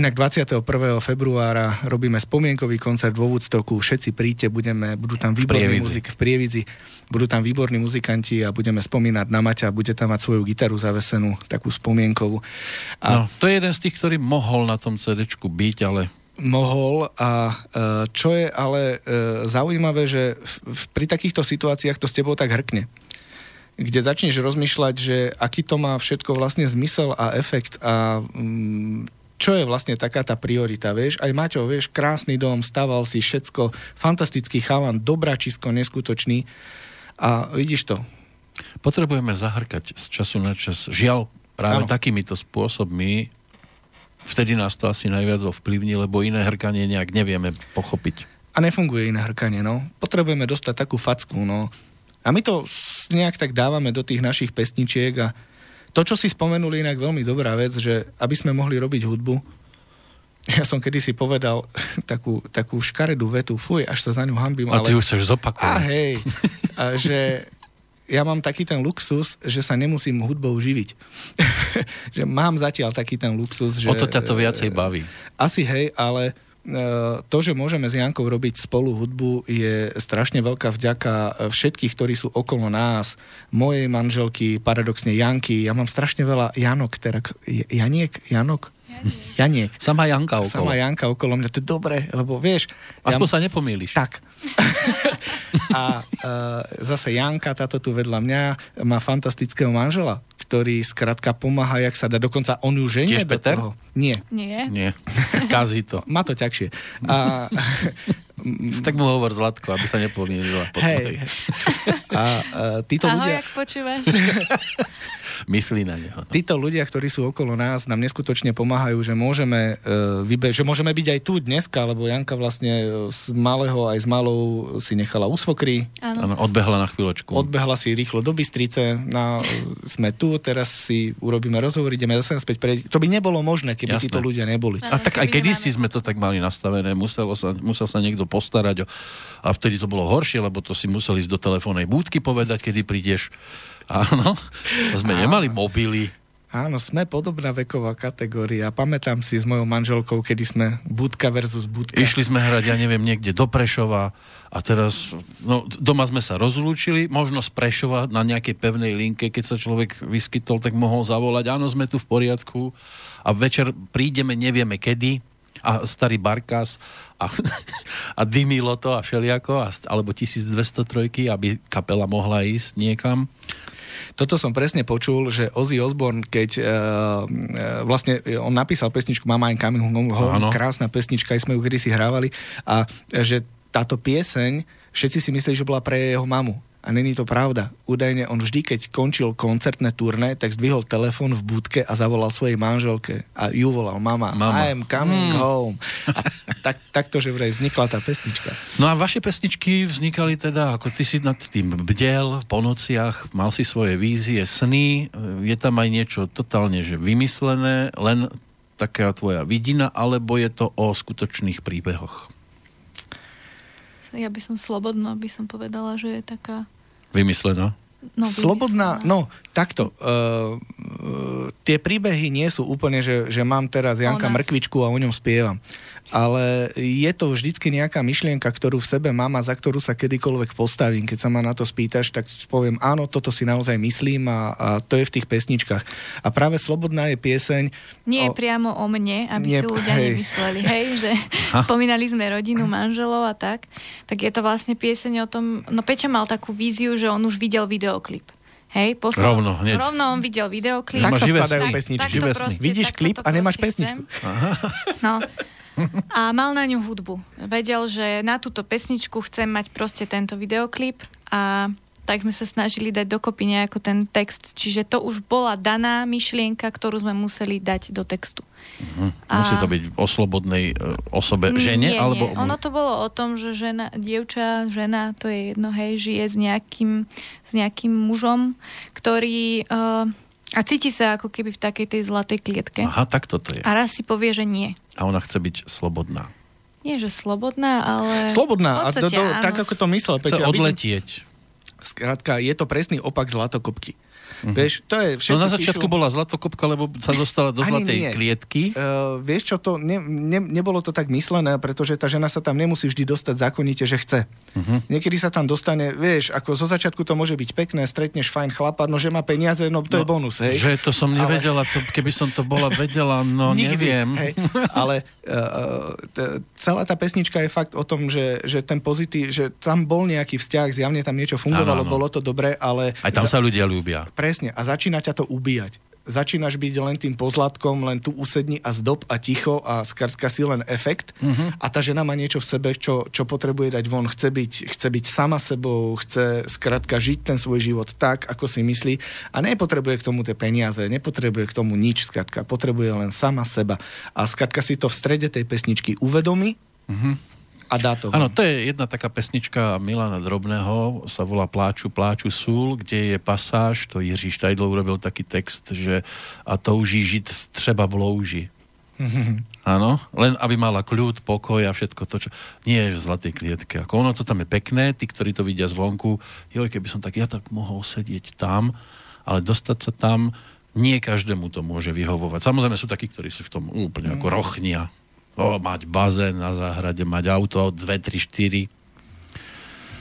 inak 21. februára robíme spomienkový koncert vo Woodstocku, všetci príďte, budeme, budú tam výborní muzik v Prievidzi, budú tam výborní muzikanti a budeme spomínať na Maťa, bude tam mať svoju gitaru zavesenú, takú spomienkovú. A... No, to je jeden z tých, ktorý mohol na tom CD byť, ale mohol a e, čo je ale e, zaujímavé, že pri takýchto situáciách to s tebou tak hrkne kde začneš rozmýšľať, že aký to má všetko vlastne zmysel a efekt a mm, čo je vlastne taká tá priorita, vieš? Aj Maťo, vieš, krásny dom, staval si všetko, fantastický chalan, dobračisko, neskutočný a vidíš to. Potrebujeme zahrkať z času na čas. Žiaľ, práve ano. takýmito spôsobmi vtedy nás to asi najviac ovplyvní, lebo iné hrkanie nejak nevieme pochopiť. A nefunguje iné hrkanie, no. Potrebujeme dostať takú facku, no a my to nejak tak dávame do tých našich pesničiek a to, čo si spomenuli, inak veľmi dobrá vec, že aby sme mohli robiť hudbu, *laughs* ja som kedysi povedal *laughs* takú, takú škaredú vetu, fuj, až sa za ňu hambím. A ty ale... ju chceš zopakovať. A hej, a že ja mám taký ten luxus, že sa nemusím hudbou živiť. *laughs* že mám zatiaľ taký ten luxus, že... O to ťa to viacej baví. Asi hej, ale to, že môžeme s Jankou robiť spolu hudbu, je strašne veľká vďaka všetkých, ktorí sú okolo nás. Mojej manželky, paradoxne Janky. Ja mám strašne veľa Janok, teda Janiek, Janok? Janiek. Sama Janka okolo. Sama Janka okolo mňa, to je dobre, lebo vieš... Aspoň ja... sa nepomýliš. Tak. *laughs* a uh, zase Janka, táto tu vedľa mňa, má fantastického manžela, ktorý skrátka pomáha, jak sa dá. Dokonca on ju ženie do Peter? toho. Nie. Nie. Nie. *laughs* Kazí to. Má to ťažšie. A, tak mu hovor Zlatko, aby sa nepomýlila. Hej. A, a títo Ahoj, ľudia... jak počúvaš. *laughs* Myslí na neho. No. Títo ľudia, ktorí sú okolo nás, nám neskutočne pomáhajú, že môžeme, uh, vybe- že môžeme byť aj tu dneska, lebo Janka vlastne z malého aj z malou si nechala usvokry. Áno. Odbehla na chvíľočku. Odbehla si rýchlo do Bystrice. Na, sme tu, teraz si urobíme rozhovor, ideme zase späť pre... To by nebolo možné, keby Jasné. títo ľudia neboli. A tak aj kedysi sme to tak mali nastavené. Muselo sa, musel sa niekto postarať o, a vtedy to bolo horšie, lebo to si museli ísť do telefónnej búdky povedať, kedy prídeš Áno, sme Áno. nemali mobily. Áno, sme podobná veková kategória. Pamätám si s mojou manželkou, kedy sme budka versus budka. Išli sme hrať, ja neviem, niekde do Prešova a teraz, no, doma sme sa rozlúčili, možno z Prešova na nejakej pevnej linke, keď sa človek vyskytol, tak mohol zavolať, áno, sme tu v poriadku a večer prídeme, nevieme kedy, a starý barkas a, a dymilo to a všeliako, a, alebo 1203, aby kapela mohla ísť niekam toto som presne počul, že Ozzy Osbourne, keď uh, vlastne on napísal pesničku Mama I'm Coming Home, krásna pesnička, aj sme ju kedysi hrávali, a že táto pieseň, všetci si mysleli, že bola pre jeho mamu. A není to pravda. Údajne on vždy, keď končil koncertné turné, tak zdvihol telefón v budke a zavolal svojej manželke. A ju volal mama, mama. I am coming mm. home. A tak, takto, že vraj vznikla tá pesnička. No a vaše pesničky vznikali teda, ako ty si nad tým bdel po nociach, mal si svoje vízie, sny, je tam aj niečo totálne že vymyslené, len taká tvoja vidina, alebo je to o skutočných príbehoch? Ja by som slobodno by som povedala, že je taká... Vymyslená? No, Slobodná, no takto. Uh, uh, tie príbehy nie sú úplne, že, že mám teraz Janka Mrkvičku a o ňom spievam ale je to vždycky nejaká myšlienka, ktorú v sebe mám a za ktorú sa kedykoľvek postavím. Keď sa ma na to spýtaš, tak poviem, áno, toto si naozaj myslím a, a to je v tých pesničkách. A práve Slobodná je pieseň... Nie o... priamo o mne, aby nie, si ľudia hej. nemysleli, hej, *laughs* že spomínali sme rodinu, manželov a tak. Tak je to vlastne pieseň o tom... No Peťa mal takú víziu, že on už videl videoklip. Hej, poslal, rovno, hneď. rovno on videl videoklip. Tak sa skladajú pesničky. Vidíš klip a nemáš pesničku. Aha. No, a mal na ňu hudbu. Vedel, že na túto pesničku chcem mať proste tento videoklip a tak sme sa snažili dať dokopy nejako ten text. Čiže to už bola daná myšlienka, ktorú sme museli dať do textu. Uh-huh. Musí to byť o slobodnej uh, osobe, žene? Nie, alebo... Nie. Ono to bolo o tom, že žena, dievča, žena, to je jedno, hej, žije s nejakým, s nejakým mužom, ktorý... Uh, a cíti sa ako keby v takej tej zlatej klietke. Aha, tak toto je. A raz si povie, že nie. A ona chce byť slobodná. Nie, že slobodná, ale... Slobodná, a do, do, tak ako to myslel. Chce odletieť. Skrátka, je to presný opak zlatokopky. Uh-huh. Vieš, to je no na začiatku píšu... bola zlatokopka, lebo sa dostala do zlatej nie. klietky. Uh, vieš čo, to ne, ne, nebolo to tak myslené, pretože tá žena sa tam nemusí vždy dostať zákonite, že chce. Uh-huh. Niekedy sa tam dostane, vieš, ako zo začiatku to môže byť pekné, stretneš fajn chlapa, no že má peniaze, no to no, je bonus, hej. Že to som nevedela, ale... to, keby som to bola vedela, no *laughs* Nikdy, neviem. Hej. Ale uh, t- celá tá pesnička je fakt o tom, že, že ten pozitív, že tam bol nejaký vzťah, zjavne tam niečo fungovalo, ano, ano. bolo to dobré, ale... Aj tam sa ľudia ľúbia. Pre Presne. A začína ťa to ubíjať. Začínaš byť len tým pozlatkom, len tu usedni a zdob a ticho a skrátka si len efekt. Uh-huh. A tá žena má niečo v sebe, čo, čo potrebuje dať von. Chce byť, chce byť sama sebou, chce skrátka žiť ten svoj život tak, ako si myslí. A nepotrebuje k tomu tie peniaze, nepotrebuje k tomu nič, skrátka. Potrebuje len sama seba. A skrátka si to v strede tej pesničky uvedomí. Uh-huh a dá to. Áno, to je jedna taká pesnička Milana Drobného, sa volá Pláču, pláču súl, kde je pasáž, to Jiří Štajdlo urobil taký text, že a touží žiť třeba v louži. *laughs* Áno, len aby mala kľud, pokoj a všetko to, čo nie je v zlatej klietke. Ako ono to tam je pekné, tí, ktorí to vidia zvonku, joj, keby som tak, ja tak mohol sedieť tam, ale dostať sa tam, nie každému to môže vyhovovať. Samozrejme sú takí, ktorí sú v tom úplne ako mhm. rochnia o, mať bazén na záhrade, mať auto, 2, 3, 4.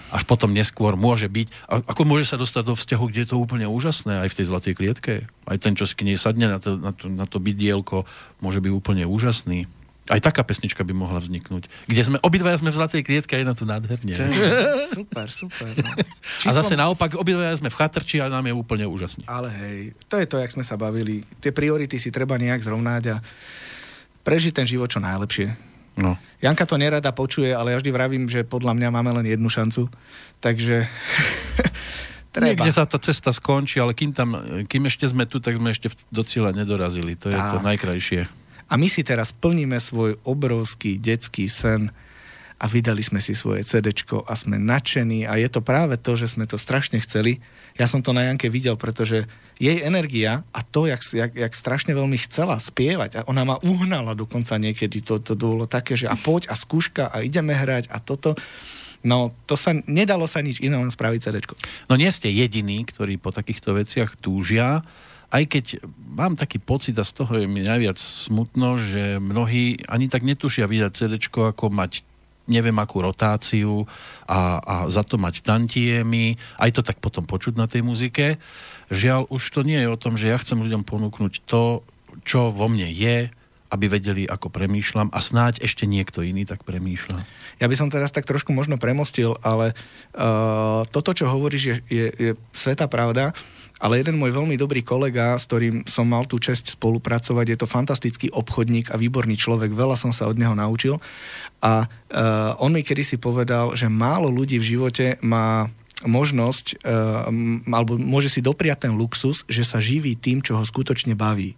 Až potom neskôr môže byť, ako môže sa dostať do vzťahu, kde je to úplne úžasné, aj v tej zlatej klietke. Aj ten, čo si k nej sadne na to, na to, na to bydielko, môže byť úplne úžasný. Aj taká pesnička by mohla vzniknúť. Kde sme, obidvaja sme v zlatej klietke a je na to nádherne. *laughs* Super, super. No. A zase naopak, obidvaja sme v chatrči a nám je úplne úžasný. Ale hej, to je to, jak sme sa bavili. Tie priority si treba nejak zrovnať a prežiť ten život čo najlepšie. No. Janka to nerada počuje, ale ja vždy vravím, že podľa mňa máme len jednu šancu. Takže *laughs* treba. Niekde sa tá cesta skončí, ale kým, tam, kým ešte sme tu, tak sme ešte do cieľa nedorazili. To je tak. to najkrajšie. A my si teraz plníme svoj obrovský detský sen a vydali sme si svoje CD a sme nadšení a je to práve to, že sme to strašne chceli ja som to na Janke videl, pretože jej energia a to, jak, jak, jak strašne veľmi chcela spievať a ona ma uhnala dokonca niekedy, to, to bolo také, že a poď a skúška a ideme hrať a toto. No, to sa, nedalo sa nič iné len spraviť CD. No nie ste jediní, ktorí po takýchto veciach túžia, aj keď mám taký pocit a z toho je mi najviac smutno, že mnohí ani tak netušia vydať CD ako mať neviem akú rotáciu a, a za to mať tantiemy, aj to tak potom počuť na tej muzike. Žiaľ, už to nie je o tom, že ja chcem ľuďom ponúknuť to, čo vo mne je, aby vedeli, ako premýšľam a snáď ešte niekto iný tak premýšľa. Ja by som teraz tak trošku možno premostil, ale uh, toto, čo hovoríš, je, je, je sveta pravda. Ale jeden môj veľmi dobrý kolega, s ktorým som mal tú čest spolupracovať, je to fantastický obchodník a výborný človek, veľa som sa od neho naučil. A uh, on mi kedysi povedal, že málo ľudí v živote má možnosť, uh, alebo môže si dopriať ten luxus, že sa živí tým, čo ho skutočne baví.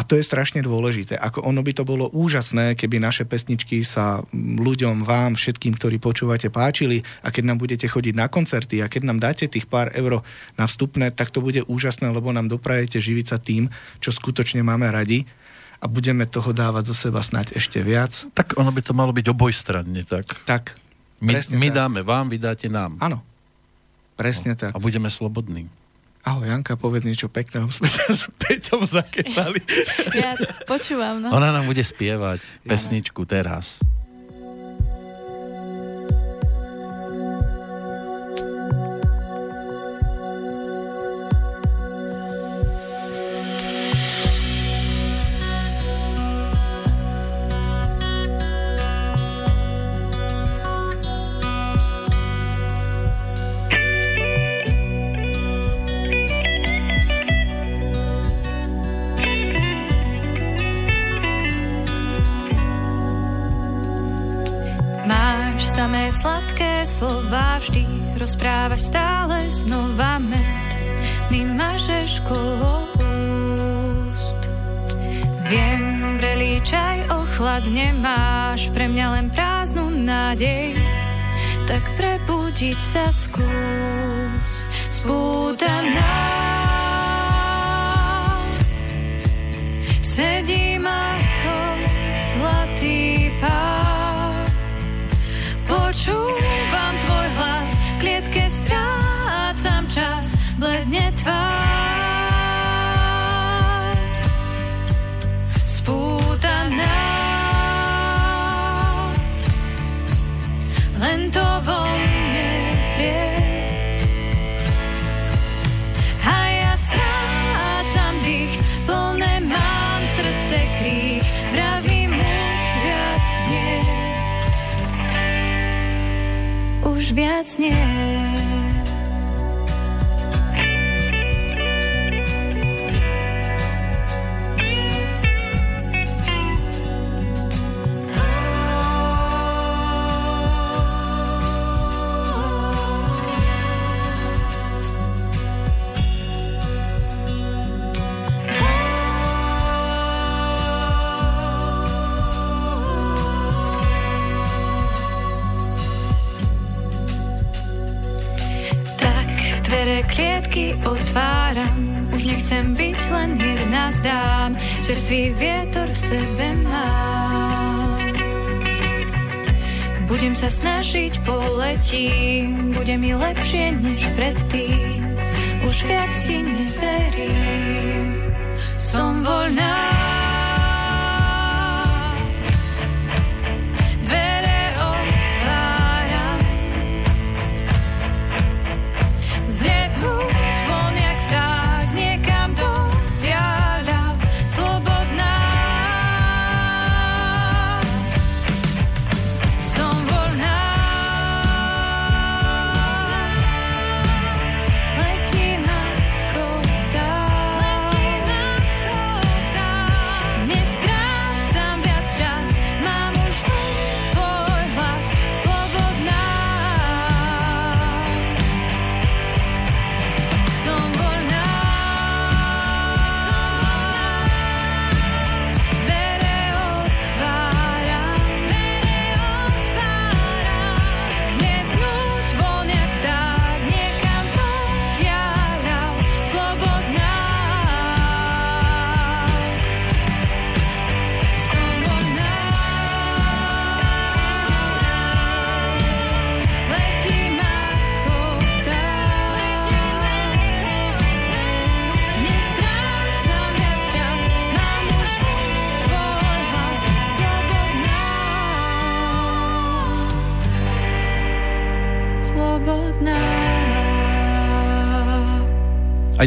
A to je strašne dôležité. Ako ono by to bolo úžasné, keby naše pesničky sa ľuďom, vám, všetkým, ktorí počúvate, páčili a keď nám budete chodiť na koncerty a keď nám dáte tých pár euro na vstupné, tak to bude úžasné, lebo nám doprajete živiť sa tým, čo skutočne máme radi a budeme toho dávať zo seba snať ešte viac. Tak ono by to malo byť obojstranne, tak? Tak. My, my tak. dáme vám, vy dáte nám. Áno. Presne no, tak. A budeme slobodní. Ahoj Janka, povedz niečo pekné, sme sa s Peťom zakecali. Ja počúvam, no. Ona nám bude spievať pesničku teraz. Slova vždy rozprávaš stále znova med. Mi mažeš kolo úst. Viem, vrelý čaj ochladne máš, pre mňa len prázdnu nádej. Tak prebudiť sa skús, spútaná. Sedím ako bledne tvár. Spútaná, len to vo mne vie. A ja strácam dých, plné mám srdce krík, vravím už viac nie. Už viac nie. Otváram. Už nechcem byť len jedna zdám. Čerstvý vietor v sebe mám. Budem sa snažiť poletím. Bude mi lepšie než predtým. Už viac ti neverím. Som voľná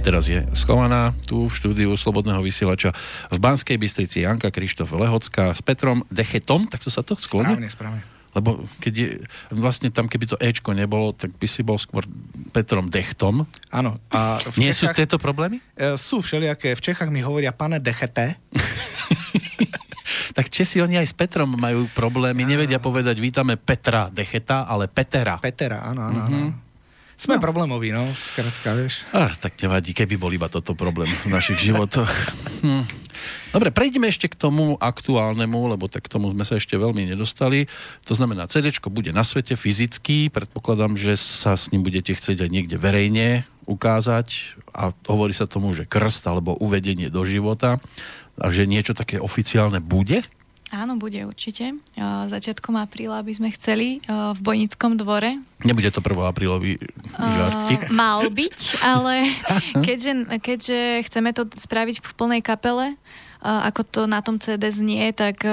teraz je schovaná tu v štúdiu Slobodného vysielača v Banskej Bystrici Janka Krištof Lehocká s Petrom Dechetom, tak to sa to skloní? Správne, správne. Lebo keď je, vlastne tam, keby to Ečko nebolo, tak by si bol skôr Petrom Dechtom. Áno. A v Nie Čechách, sú tieto problémy? E, sú všelijaké. V Čechách mi hovoria pane Dechete. *laughs* tak Česi oni aj s Petrom majú problémy. Nevedia povedať, vítame Petra Decheta, ale Petera. Petera, áno, áno. Mm-hmm. áno. Sme no. problémoví, no, skratka, vieš. Ah, tak nevadí, keby bol iba toto problém v našich životoch. Hm. Dobre, prejdeme ešte k tomu aktuálnemu, lebo tak k tomu sme sa ešte veľmi nedostali. To znamená, CD bude na svete fyzicky, predpokladám, že sa s ním budete chcieť aj niekde verejne ukázať a hovorí sa tomu, že krst alebo uvedenie do života a že niečo také oficiálne bude? Áno, bude určite. Začiatkom apríla by sme chceli v Bojnickom dvore. Nebude to 1. aprílový žartík? Uh, mal byť, ale *laughs* keďže, keďže chceme to spraviť v plnej kapele, ako to na tom CD znie, tak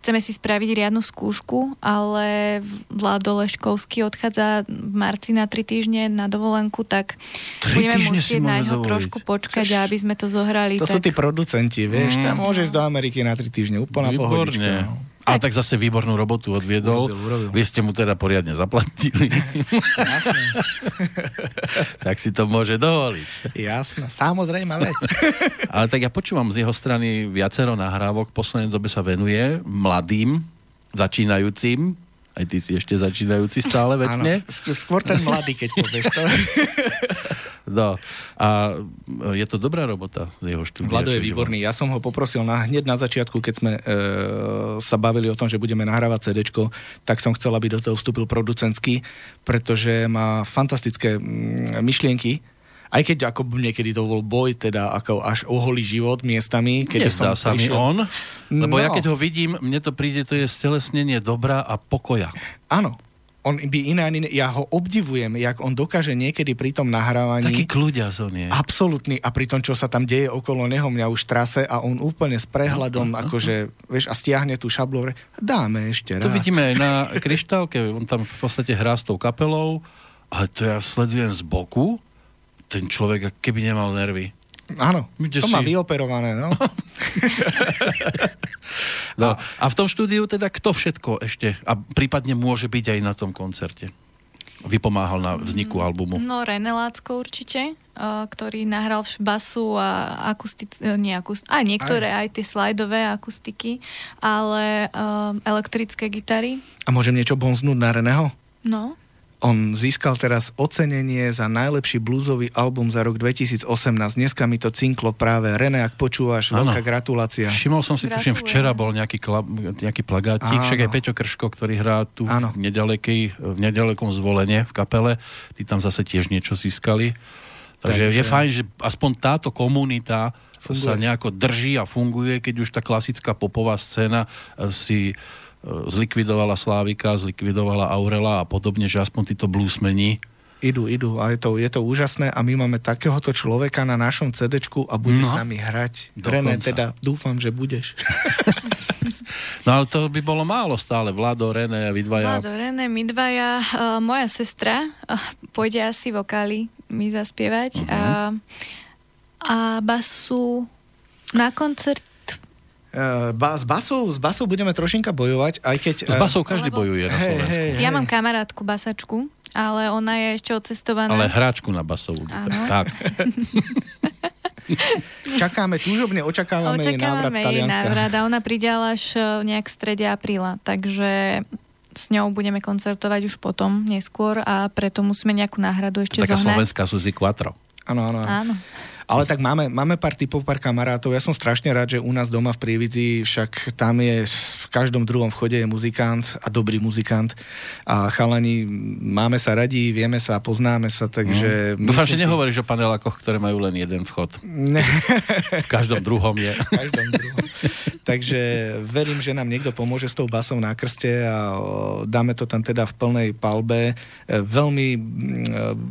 chceme si spraviť riadnu skúšku, ale Vlado Leškovský odchádza v marci na tri týždne na dovolenku, tak budeme musieť na ňo trošku počkať, Chceš... aby sme to zohrali. To tak... sú tí producenti, vieš, mm. tam môžeš do Ameriky na tri týždne, úplná pohodička. No. Ale tak zase výbornú robotu odviedol. Urobil, urobil. Vy ste mu teda poriadne zaplatili. tak si to môže dovoliť. Jasné, samozrejme vec. *laughs* Ale tak ja počúvam z jeho strany viacero nahrávok. V poslednej dobe sa venuje mladým, začínajúcim aj ty si ešte začínajúci stále. Áno, skôr ten mladý, keď povieš to. *laughs* No. A je to dobrá robota z jeho štúdia. Vlado je výborný. Ja som ho poprosil na, hneď na začiatku, keď sme e, sa bavili o tom, že budeme nahrávať CD, tak som chcel, aby do toho vstúpil producentský, pretože má fantastické mm, myšlienky aj keď ako niekedy to bol boj, teda ako až oholý život miestami. Keď Nezdá sa prišiel... mi on, lebo no. ja keď ho vidím, mne to príde, to je stelesnenie dobra a pokoja. Áno, on by iné, iné, ja ho obdivujem, jak on dokáže niekedy pri tom nahrávaní... Taký kľudia on je. Absolutný. A pri tom, čo sa tam deje okolo neho, mňa už trase a on úplne s prehľadom, uh, uh, uh, akože, vieš, a stiahne tú šablu, dáme ešte raz. To vidíme aj na *laughs* kryštálke, on tam v podstate hrá s tou kapelou, ale to ja sledujem z boku ten človek keby nemal nervy. Áno, Ide to si... má vyoperované, no. *laughs* no. A v tom štúdiu teda kto všetko ešte a prípadne môže byť aj na tom koncerte? Vypomáhal na vzniku mm, albumu. No René Lácko určite, uh, ktorý nahral basu a akustic, uh, nie akust, aj niektoré, aj. aj tie slajdové akustiky, ale uh, elektrické gitary. A môžem niečo bonznúť na Reného? No. On získal teraz ocenenie za najlepší bluesový album za rok 2018. Dneska mi to cinklo práve. René, ak počúvaš, ano. veľká gratulácia. Všimol som si, tuším, včera bol nejaký, kla, nejaký plagátik, však aj Peťo Krško, ktorý hrá tu v, nedalekej, v nedalekom zvolenie v kapele. Tí tam zase tiež niečo získali. Takže, Takže je fajn, že aspoň táto komunita funguje. sa nejako drží a funguje, keď už tá klasická popová scéna si zlikvidovala Slávika, zlikvidovala Aurela a podobne, že aspoň títo bluesmeni Idú, idú a je to, je to úžasné a my máme takéhoto človeka na našom CD a bude no, s nami hrať. René, teda dúfam, že budeš. *laughs* no ale to by bolo málo stále. Vlado, René, vy dvaja. Vlado, René, my dvaja. Uh, moja sestra uh, pôjde asi vokály mi zaspievať. Uh-huh. Uh, a basu na koncert ba, s, basou, s basou budeme trošinka bojovať, aj keď... S basou každý lebo... bojuje na Slovensku. Hey, hey, ja mám kamarátku basačku, ale ona je ešte odcestovaná. Ale hráčku na basovú. Tak. *laughs* Čakáme, túžobne očakávame, očakávame jej návrat z Talianska. návrat a ona príde až e, nejak v strede apríla, takže s ňou budeme koncertovať už potom, neskôr a preto musíme nejakú náhradu ešte Taká zohnať. Taká slovenská Suzy Quattro. Áno, áno. áno. Ale tak máme, máme pár typov, pár kamarátov. Ja som strašne rád, že u nás doma v Prievidzi, však tam je v každom druhom vchode je muzikant a dobrý muzikant. A chalani, máme sa radi, vieme sa, poznáme sa, takže... Mm. Dúfam, že si... nehovoríš o panelákoch, ktoré majú len jeden vchod. Ne. v každom druhom je. v každom druhom. takže verím, že nám niekto pomôže s tou basou na krste a dáme to tam teda v plnej palbe. E, veľmi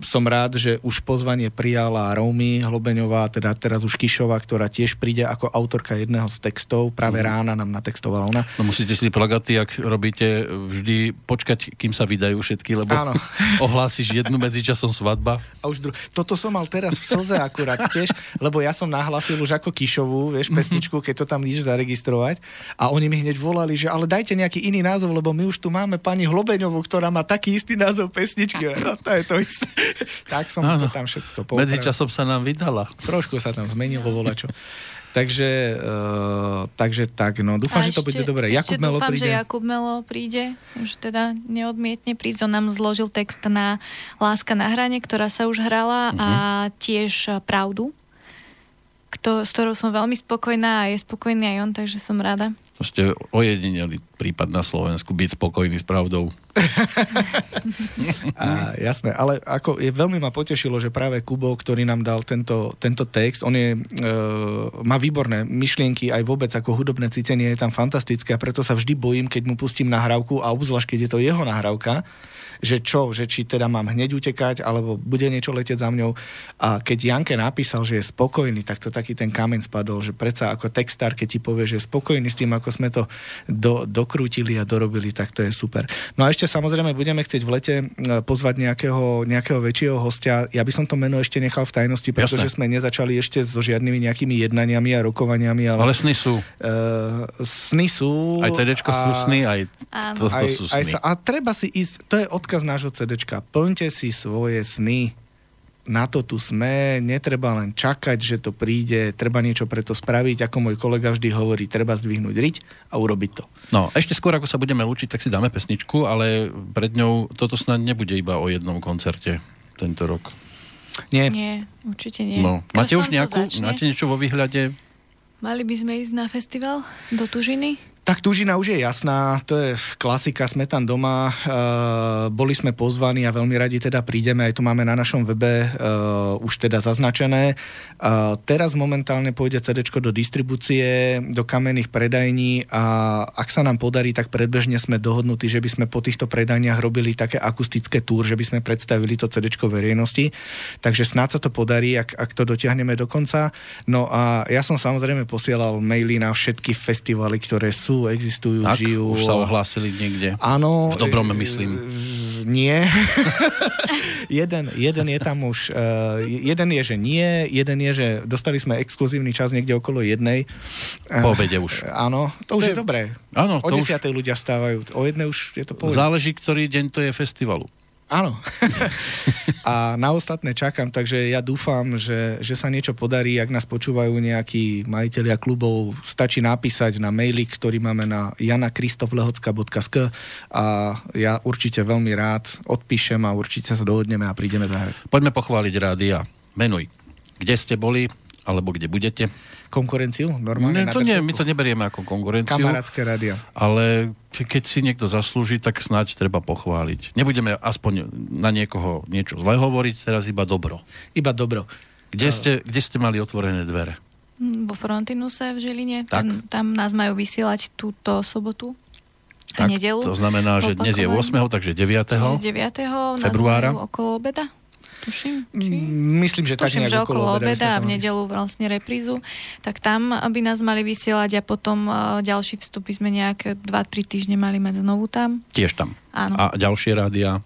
som rád, že už pozvanie prijala Romy Hlobeňová Kišová, teda teraz už Kišová, ktorá tiež príde ako autorka jedného z textov. Práve mm. rána nám natextovala ona. No musíte si plagaty, ak robíte, vždy počkať, kým sa vydajú všetky, lebo Áno. *laughs* ohlásiš jednu medzičasom svadba. A už dru- Toto som mal teraz v slze akurát tiež, lebo ja som nahlásil už ako Kišovú, vieš, pesničku, keď to tam ideš zaregistrovať. A oni mi hneď volali, že ale dajte nejaký iný názov, lebo my už tu máme pani Hlobeňovú, ktorá má taký istý názov pesničky. *laughs* No, to je to isté. tak som Áno. to tam všetko poupravil. Medzičasom sa nám vydala. Trošku sa tam zmenilo volačo. Takže, uh, takže tak, no dúfam, A že to ešte- bude dobré. ešte Jakub Melo dúfam, príde. že Jakub Melo príde, že teda neodmietne prísť. On nám zložil text na Láska na hrane, ktorá sa už hrala a tiež eh, Pravdu, kto, s ktorou som veľmi spokojná a je spokojný aj on, takže som rada. Ste ojedineli prípad na Slovensku, byť spokojný s pravdou. *laughs* A, jasné, ale ako je, veľmi ma potešilo, že práve Kubo, ktorý nám dal tento, tento text, on je, e, má výborné myšlienky, aj vôbec ako hudobné cítenie je tam fantastické a preto sa vždy bojím, keď mu pustím nahrávku a obzvlášť, keď je to jeho nahrávka, že čo, že či teda mám hneď utekať, alebo bude niečo letieť za mňou. A keď Janke napísal, že je spokojný, tak to taký ten kameň spadol, že predsa ako textár, keď ti povie, že je spokojný s tým, ako sme to do, dokrútili a dorobili, tak to je super. No a ešte samozrejme budeme chcieť v lete e, pozvať nejakého, nejakého väčšieho hostia. Ja by som to meno ešte nechal v tajnosti, pretože Jasné. sme nezačali ešte so žiadnymi nejakými jednaniami a rokovaniami. Ale, Ale sny sú. Uh, sny sú. Aj CDčko sú sny, aj to, to aj, sú aj sny. sa, a treba si ísť, to je odkaz nášho CDčka, plňte si svoje sny. Na to tu sme, netreba len čakať, že to príde, treba niečo preto spraviť, ako môj kolega vždy hovorí, treba zdvihnúť riť a urobiť to. No, ešte skôr, ako sa budeme lúčiť, tak si dáme pesničku, ale pred ňou toto snad nebude iba o jednom koncerte tento rok. Nie, Nie, určite nie. No, máte už nejakú, začne. máte niečo vo výhľade? Mali by sme ísť na festival do Tužiny? Tak Tužina už je jasná, to je klasika, sme tam doma, uh, boli sme pozvaní a veľmi radi teda prídeme, aj to máme na našom webe uh, už teda zaznačené. Uh, teraz momentálne pôjde CD do distribúcie, do kamenných predajní a ak sa nám podarí, tak predbežne sme dohodnutí, že by sme po týchto predajniach robili také akustické túr, že by sme predstavili to CD verejnosti. Takže snáď sa to podarí, ak, ak to dotiahneme do konca. No a ja som samozrejme posielal maily na všetky festivaly, ktoré sú, existujú, Tak, žijú. už sa ohlásili niekde. Áno. V dobrom, e, myslím. e, Nie. *laughs* jeden, jeden je tam už, uh, jeden je, že nie, jeden je, že dostali sme exkluzívny čas niekde okolo jednej. Po obede už. Áno, to už To je, je- dobré. Áno, O to už desiatej ľudia stávajú, o jednej už je to pohode. záleží, ktorý deň to je festivalu. Áno. *laughs* a na ostatné čakám, takže ja dúfam, že, že sa niečo podarí. Ak nás počúvajú nejakí majiteľia klubov, stačí napísať na maily, ktorý máme na janakristoflehocka.sk a ja určite veľmi rád odpíšem a určite sa dohodneme a prídeme zahrať. Poďme pochváliť rádia. Menuj. Kde ste boli, alebo kde budete? Konkurenciu? Normálne Ne, to nie, my to neberieme ako konkurenciu, Kamarátske rádio. ale ke- keď si niekto zaslúži, tak snáď treba pochváliť. Nebudeme aspoň na niekoho niečo zle hovoriť, teraz iba dobro. Iba dobro. Kde ste, kde ste mali otvorené dvere? Hm, Vo Frontinuse v Žiline. Tak. Tam, tam nás majú vysielať túto sobotu a nedelu. to znamená, že dnes je 8., Opakovanie. takže 9. Čiže 9. nás februára. okolo obeda. Tuším, či? Mm, Myslím, že tak Tuším, nejak že okolo obeda by obeda a v nedelu vlastne reprízu. Tak tam by nás mali vysielať a potom uh, ďalší vstupy sme nejaké 2-3 týždne mali mať znovu tam. Tiež tam. Áno. A ďalšie rádia,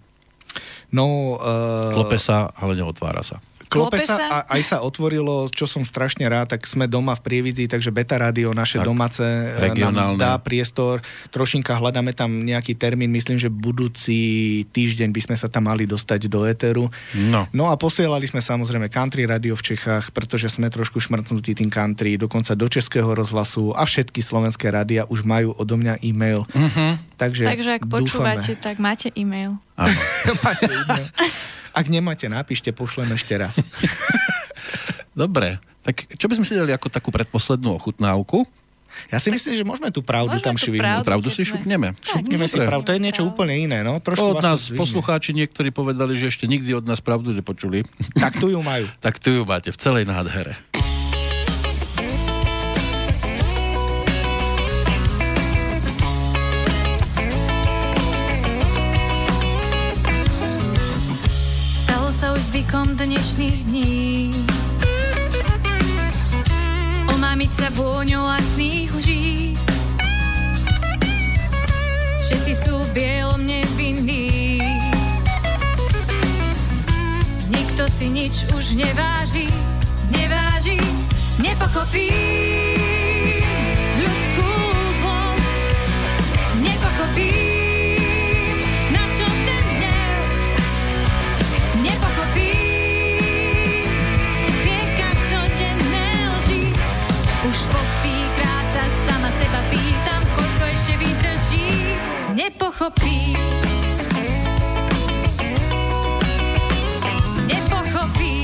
No, uh, klope sa, ale neotvára sa. Klope sa, a, aj sa otvorilo, čo som strašne rád, tak sme doma v Prievidzi, takže Beta Radio, naše Tak, domáce, e, regionálne. nám dá priestor. Trošinka hľadáme tam nejaký termín, myslím, že budúci týždeň by sme sa tam mali dostať do éteru. No, No a posielali sme samozrejme country radio v Čechách, pretože sme trošku šmrcnutí tým country, dokonca do Českého rozhlasu a všetky slovenské rádia už majú odo mňa e-mail. uh-huh. Takže, Takže ak dúfame. počúvate, tak máte e-mail. áno. *laughs* *laughs* Máte e-mail. Ak nemáte, napíšte, pošlem ešte raz. *laughs* Dobre, tak čo by sme si dali ako takú predposlednú ochutnávku? Ja si myslím, že môžeme tú pravdu Môžeme tam tú švihnúť. pravdu. Pravdu si šupneme. Šupneme si pravdu, to je niečo úplne iné, no. Trošku Od nás poslucháči niektorí povedali, že ešte nikdy od nás pravdu nepočuli. Tak tu ju majú. *laughs* tak tu ju máte v celej nádhere. *laughs* zvykom dnešných dní. Omámiť sa vôňou vlastných lží. Všetci sú bielom nevinní. Nikto si nič už neváži Neváži, nepochopí Nepochopí. Nepochopí.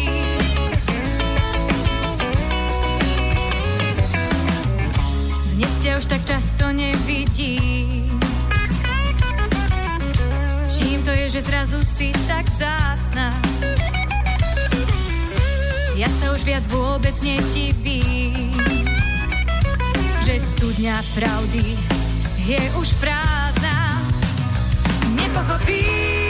Dnes ťa už tak často nevidím. Čím to je, že zrazu si tak vzácna? Ja sa už viac vôbec nedivím, že studňa pravdy je už prázdna. Nepochopím, nepochopí.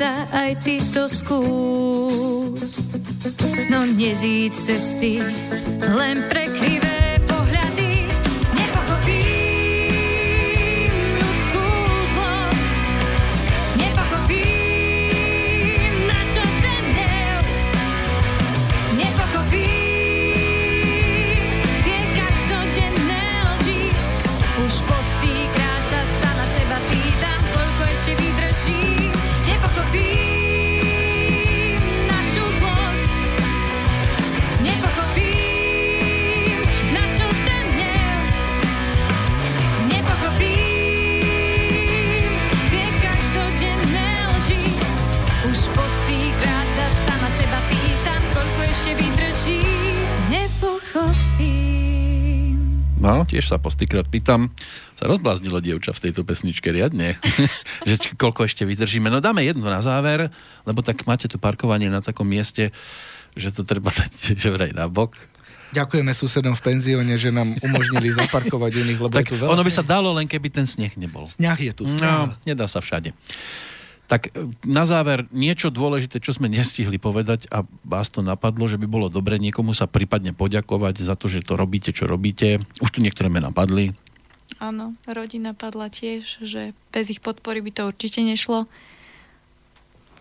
Sa, aj ty to skús. No nezíď cesty len prekrivé Tiež sa postýkrát pýtam, sa rozbláznilo dievča v tejto pesničke riadne, *laughs* že či, koľko ešte vydržíme. No dáme jednu na záver, lebo tak máte tu parkovanie na takom mieste, že to treba *laughs* dať že vraj na bok. Ďakujeme susedom v penzióne, že nám umožnili *laughs* zaparkovať u nich, lebo tak je tu veľa ono by sa dalo, len keby ten sneh nebol. Sneh je tu. Sneh. No, nedá sa všade. Tak e, na záver niečo dôležité, čo sme nestihli povedať a vás to napadlo, že by bolo dobre niekomu sa prípadne poďakovať za to, že to robíte, čo robíte. Už tu niektoré mená padli. Áno, rodina padla tiež, že bez ich podpory by to určite nešlo.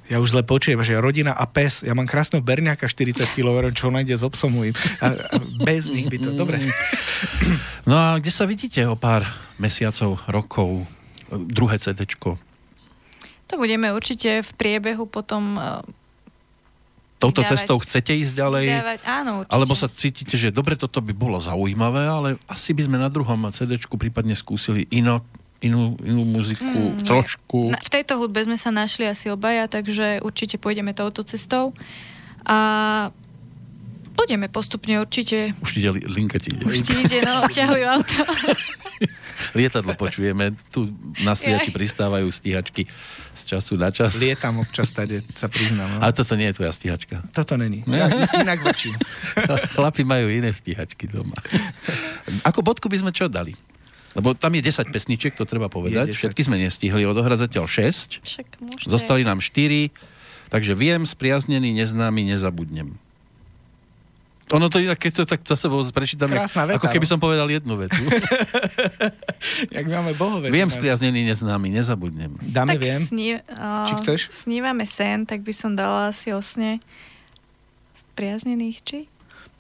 Ja už zle počujem, že rodina a pes. Ja mám krásneho berňaka 40 kg, čo nájde s obsom A, a bez nich by to... Dobre. No a kde sa vidíte o pár mesiacov, rokov? Druhé CDčko, to budeme určite v priebehu potom e, touto vydávať, cestou chcete ísť ďalej? Vydávať, áno, určite. Alebo sa cítite, že dobre, toto by bolo zaujímavé, ale asi by sme na druhom cd prípadne skúsili ino, inú, inú muziku, mm, trošku. Na, v tejto hudbe sme sa našli asi obaja, takže určite pôjdeme touto cestou. A budeme postupne určite... Už ide linka ti ide. Už ti ide, no, obťahujú auto. *laughs* Lietadlo počujeme, tu na stíhači pristávajú stíhačky z času na čas. Lietam občas tady, sa priznám. No. A toto nie je tvoja stíhačka. Toto není. Ja, inak vočím. *laughs* Chlapi majú iné stíhačky doma. Ako bodku by sme čo dali? Lebo tam je 10 pesničiek, to treba povedať. Všetky sme nestihli odohrať zatiaľ 6. Však Zostali nám 4. Takže viem, spriaznený, neznámy, nezabudnem. Ono to inak, keď to tak za sebou prečítame, veta, ako keby no. som povedal jednu vetu. *laughs* Jak máme bohové. Viem spriaznený neznámy, nezabudnem. Dáme tak viem. Sní, uh, Či chceš? Snívame sen, tak by som dala asi osne spriaznených, či?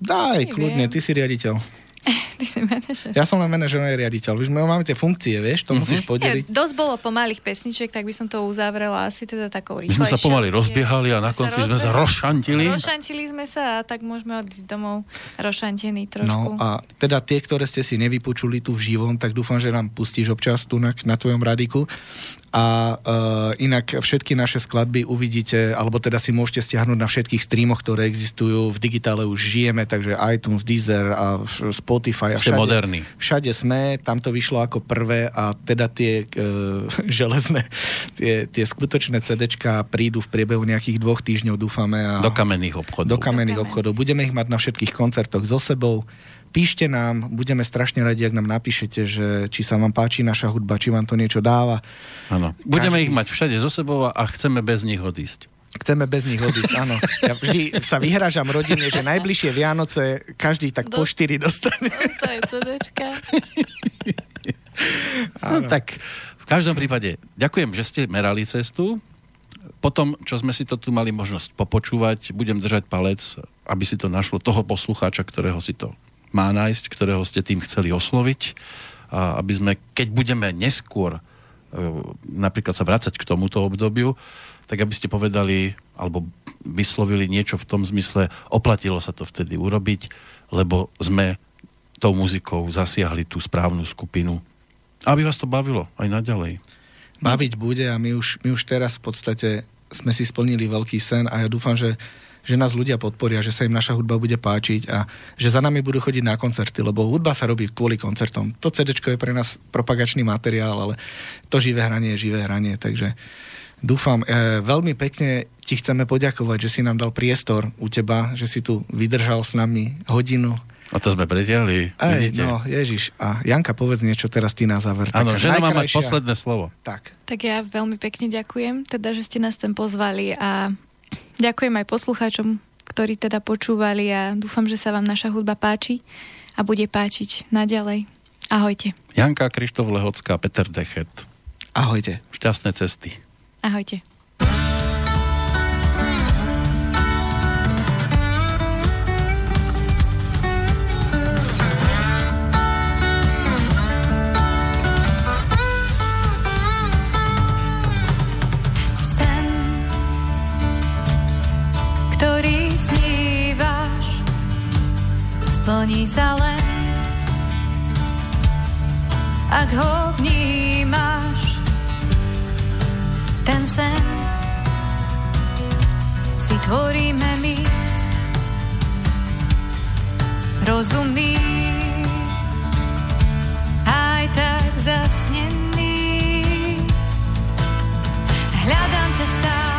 Daj, kľudne, ty si riaditeľ. *laughs* Ty si manažer. Ja som len manažer, nie riaditeľ. Už my máme tie funkcie, vieš, to mm-hmm. musíš podeliť. Nie, dosť bolo pomalých pesničiek, tak by som to uzavrela asi teda takou rýchlejšou. My sme sa pomaly rozbiehali a na konci sme sa rozšantili. Rozšantili sme sa a tak môžeme odísť domov rozšantení trošku. No a teda tie, ktoré ste si nevypočuli tu v živom, tak dúfam, že nám pustíš občas tu na, na tvojom radiku. A uh, inak všetky naše skladby uvidíte, alebo teda si môžete stiahnuť na všetkých streamoch, ktoré existujú. V digitále už žijeme, takže iTunes, Deezer a Spotify. A všade, moderný. Všade sme, tam to vyšlo ako prvé a teda tie uh, *laughs* železné, tie, tie skutočné CDčka prídu v priebehu nejakých dvoch týždňov, dúfame. A do kamenných obchodov. Do kamenných obchodov. Budeme ich mať na všetkých koncertoch so sebou. Píšte nám, budeme strašne radi, ak nám napíšete, že či sa vám páči naša hudba, či vám to niečo dáva. Áno. Budeme Každý... ich mať všade so sebou a chceme bez nich odísť. Chceme bez nich odísť, áno. Ja vždy sa vyhrážam rodine, že najbližšie Vianoce každý tak Do... po štyri dostane. *laughs* no, tak v každom prípade ďakujem, že ste merali cestu. Potom, čo sme si to tu mali možnosť popočúvať, budem držať palec, aby si to našlo toho poslucháča, ktorého si to má nájsť, ktorého ste tým chceli osloviť. A aby sme, keď budeme neskôr e, napríklad sa vrácať k tomuto obdobiu, tak aby ste povedali alebo vyslovili niečo v tom zmysle, oplatilo sa to vtedy urobiť, lebo sme tou muzikou zasiahli tú správnu skupinu. Aby vás to bavilo aj naďalej. Baviť bude a my už, my už teraz v podstate sme si splnili veľký sen a ja dúfam, že že nás ľudia podporia, že sa im naša hudba bude páčiť a že za nami budú chodiť na koncerty, lebo hudba sa robí kvôli koncertom. To CD je pre nás propagačný materiál, ale to živé hranie je živé hranie, takže dúfam. E, veľmi pekne ti chceme poďakovať, že si nám dal priestor u teba, že si tu vydržal s nami hodinu. A to sme pretiahli, Ej, no, Ježiš. A Janka, povedz niečo teraz ty na záver. Áno, žena má mať posledné slovo. Tak. Tak ja veľmi pekne ďakujem, teda, že ste nás sem pozvali a Ďakujem aj poslucháčom, ktorí teda počúvali a dúfam, že sa vám naša hudba páči a bude páčiť naďalej. Ahojte. Janka Krištof Lehocká, Peter Dechet. Ahojte. Šťastné cesty. Ahojte. Splní sa len, ak ho vnímaš. Ten sen si tvoríme my, rozumný, aj tak zasnený. Hľadám ťa stále,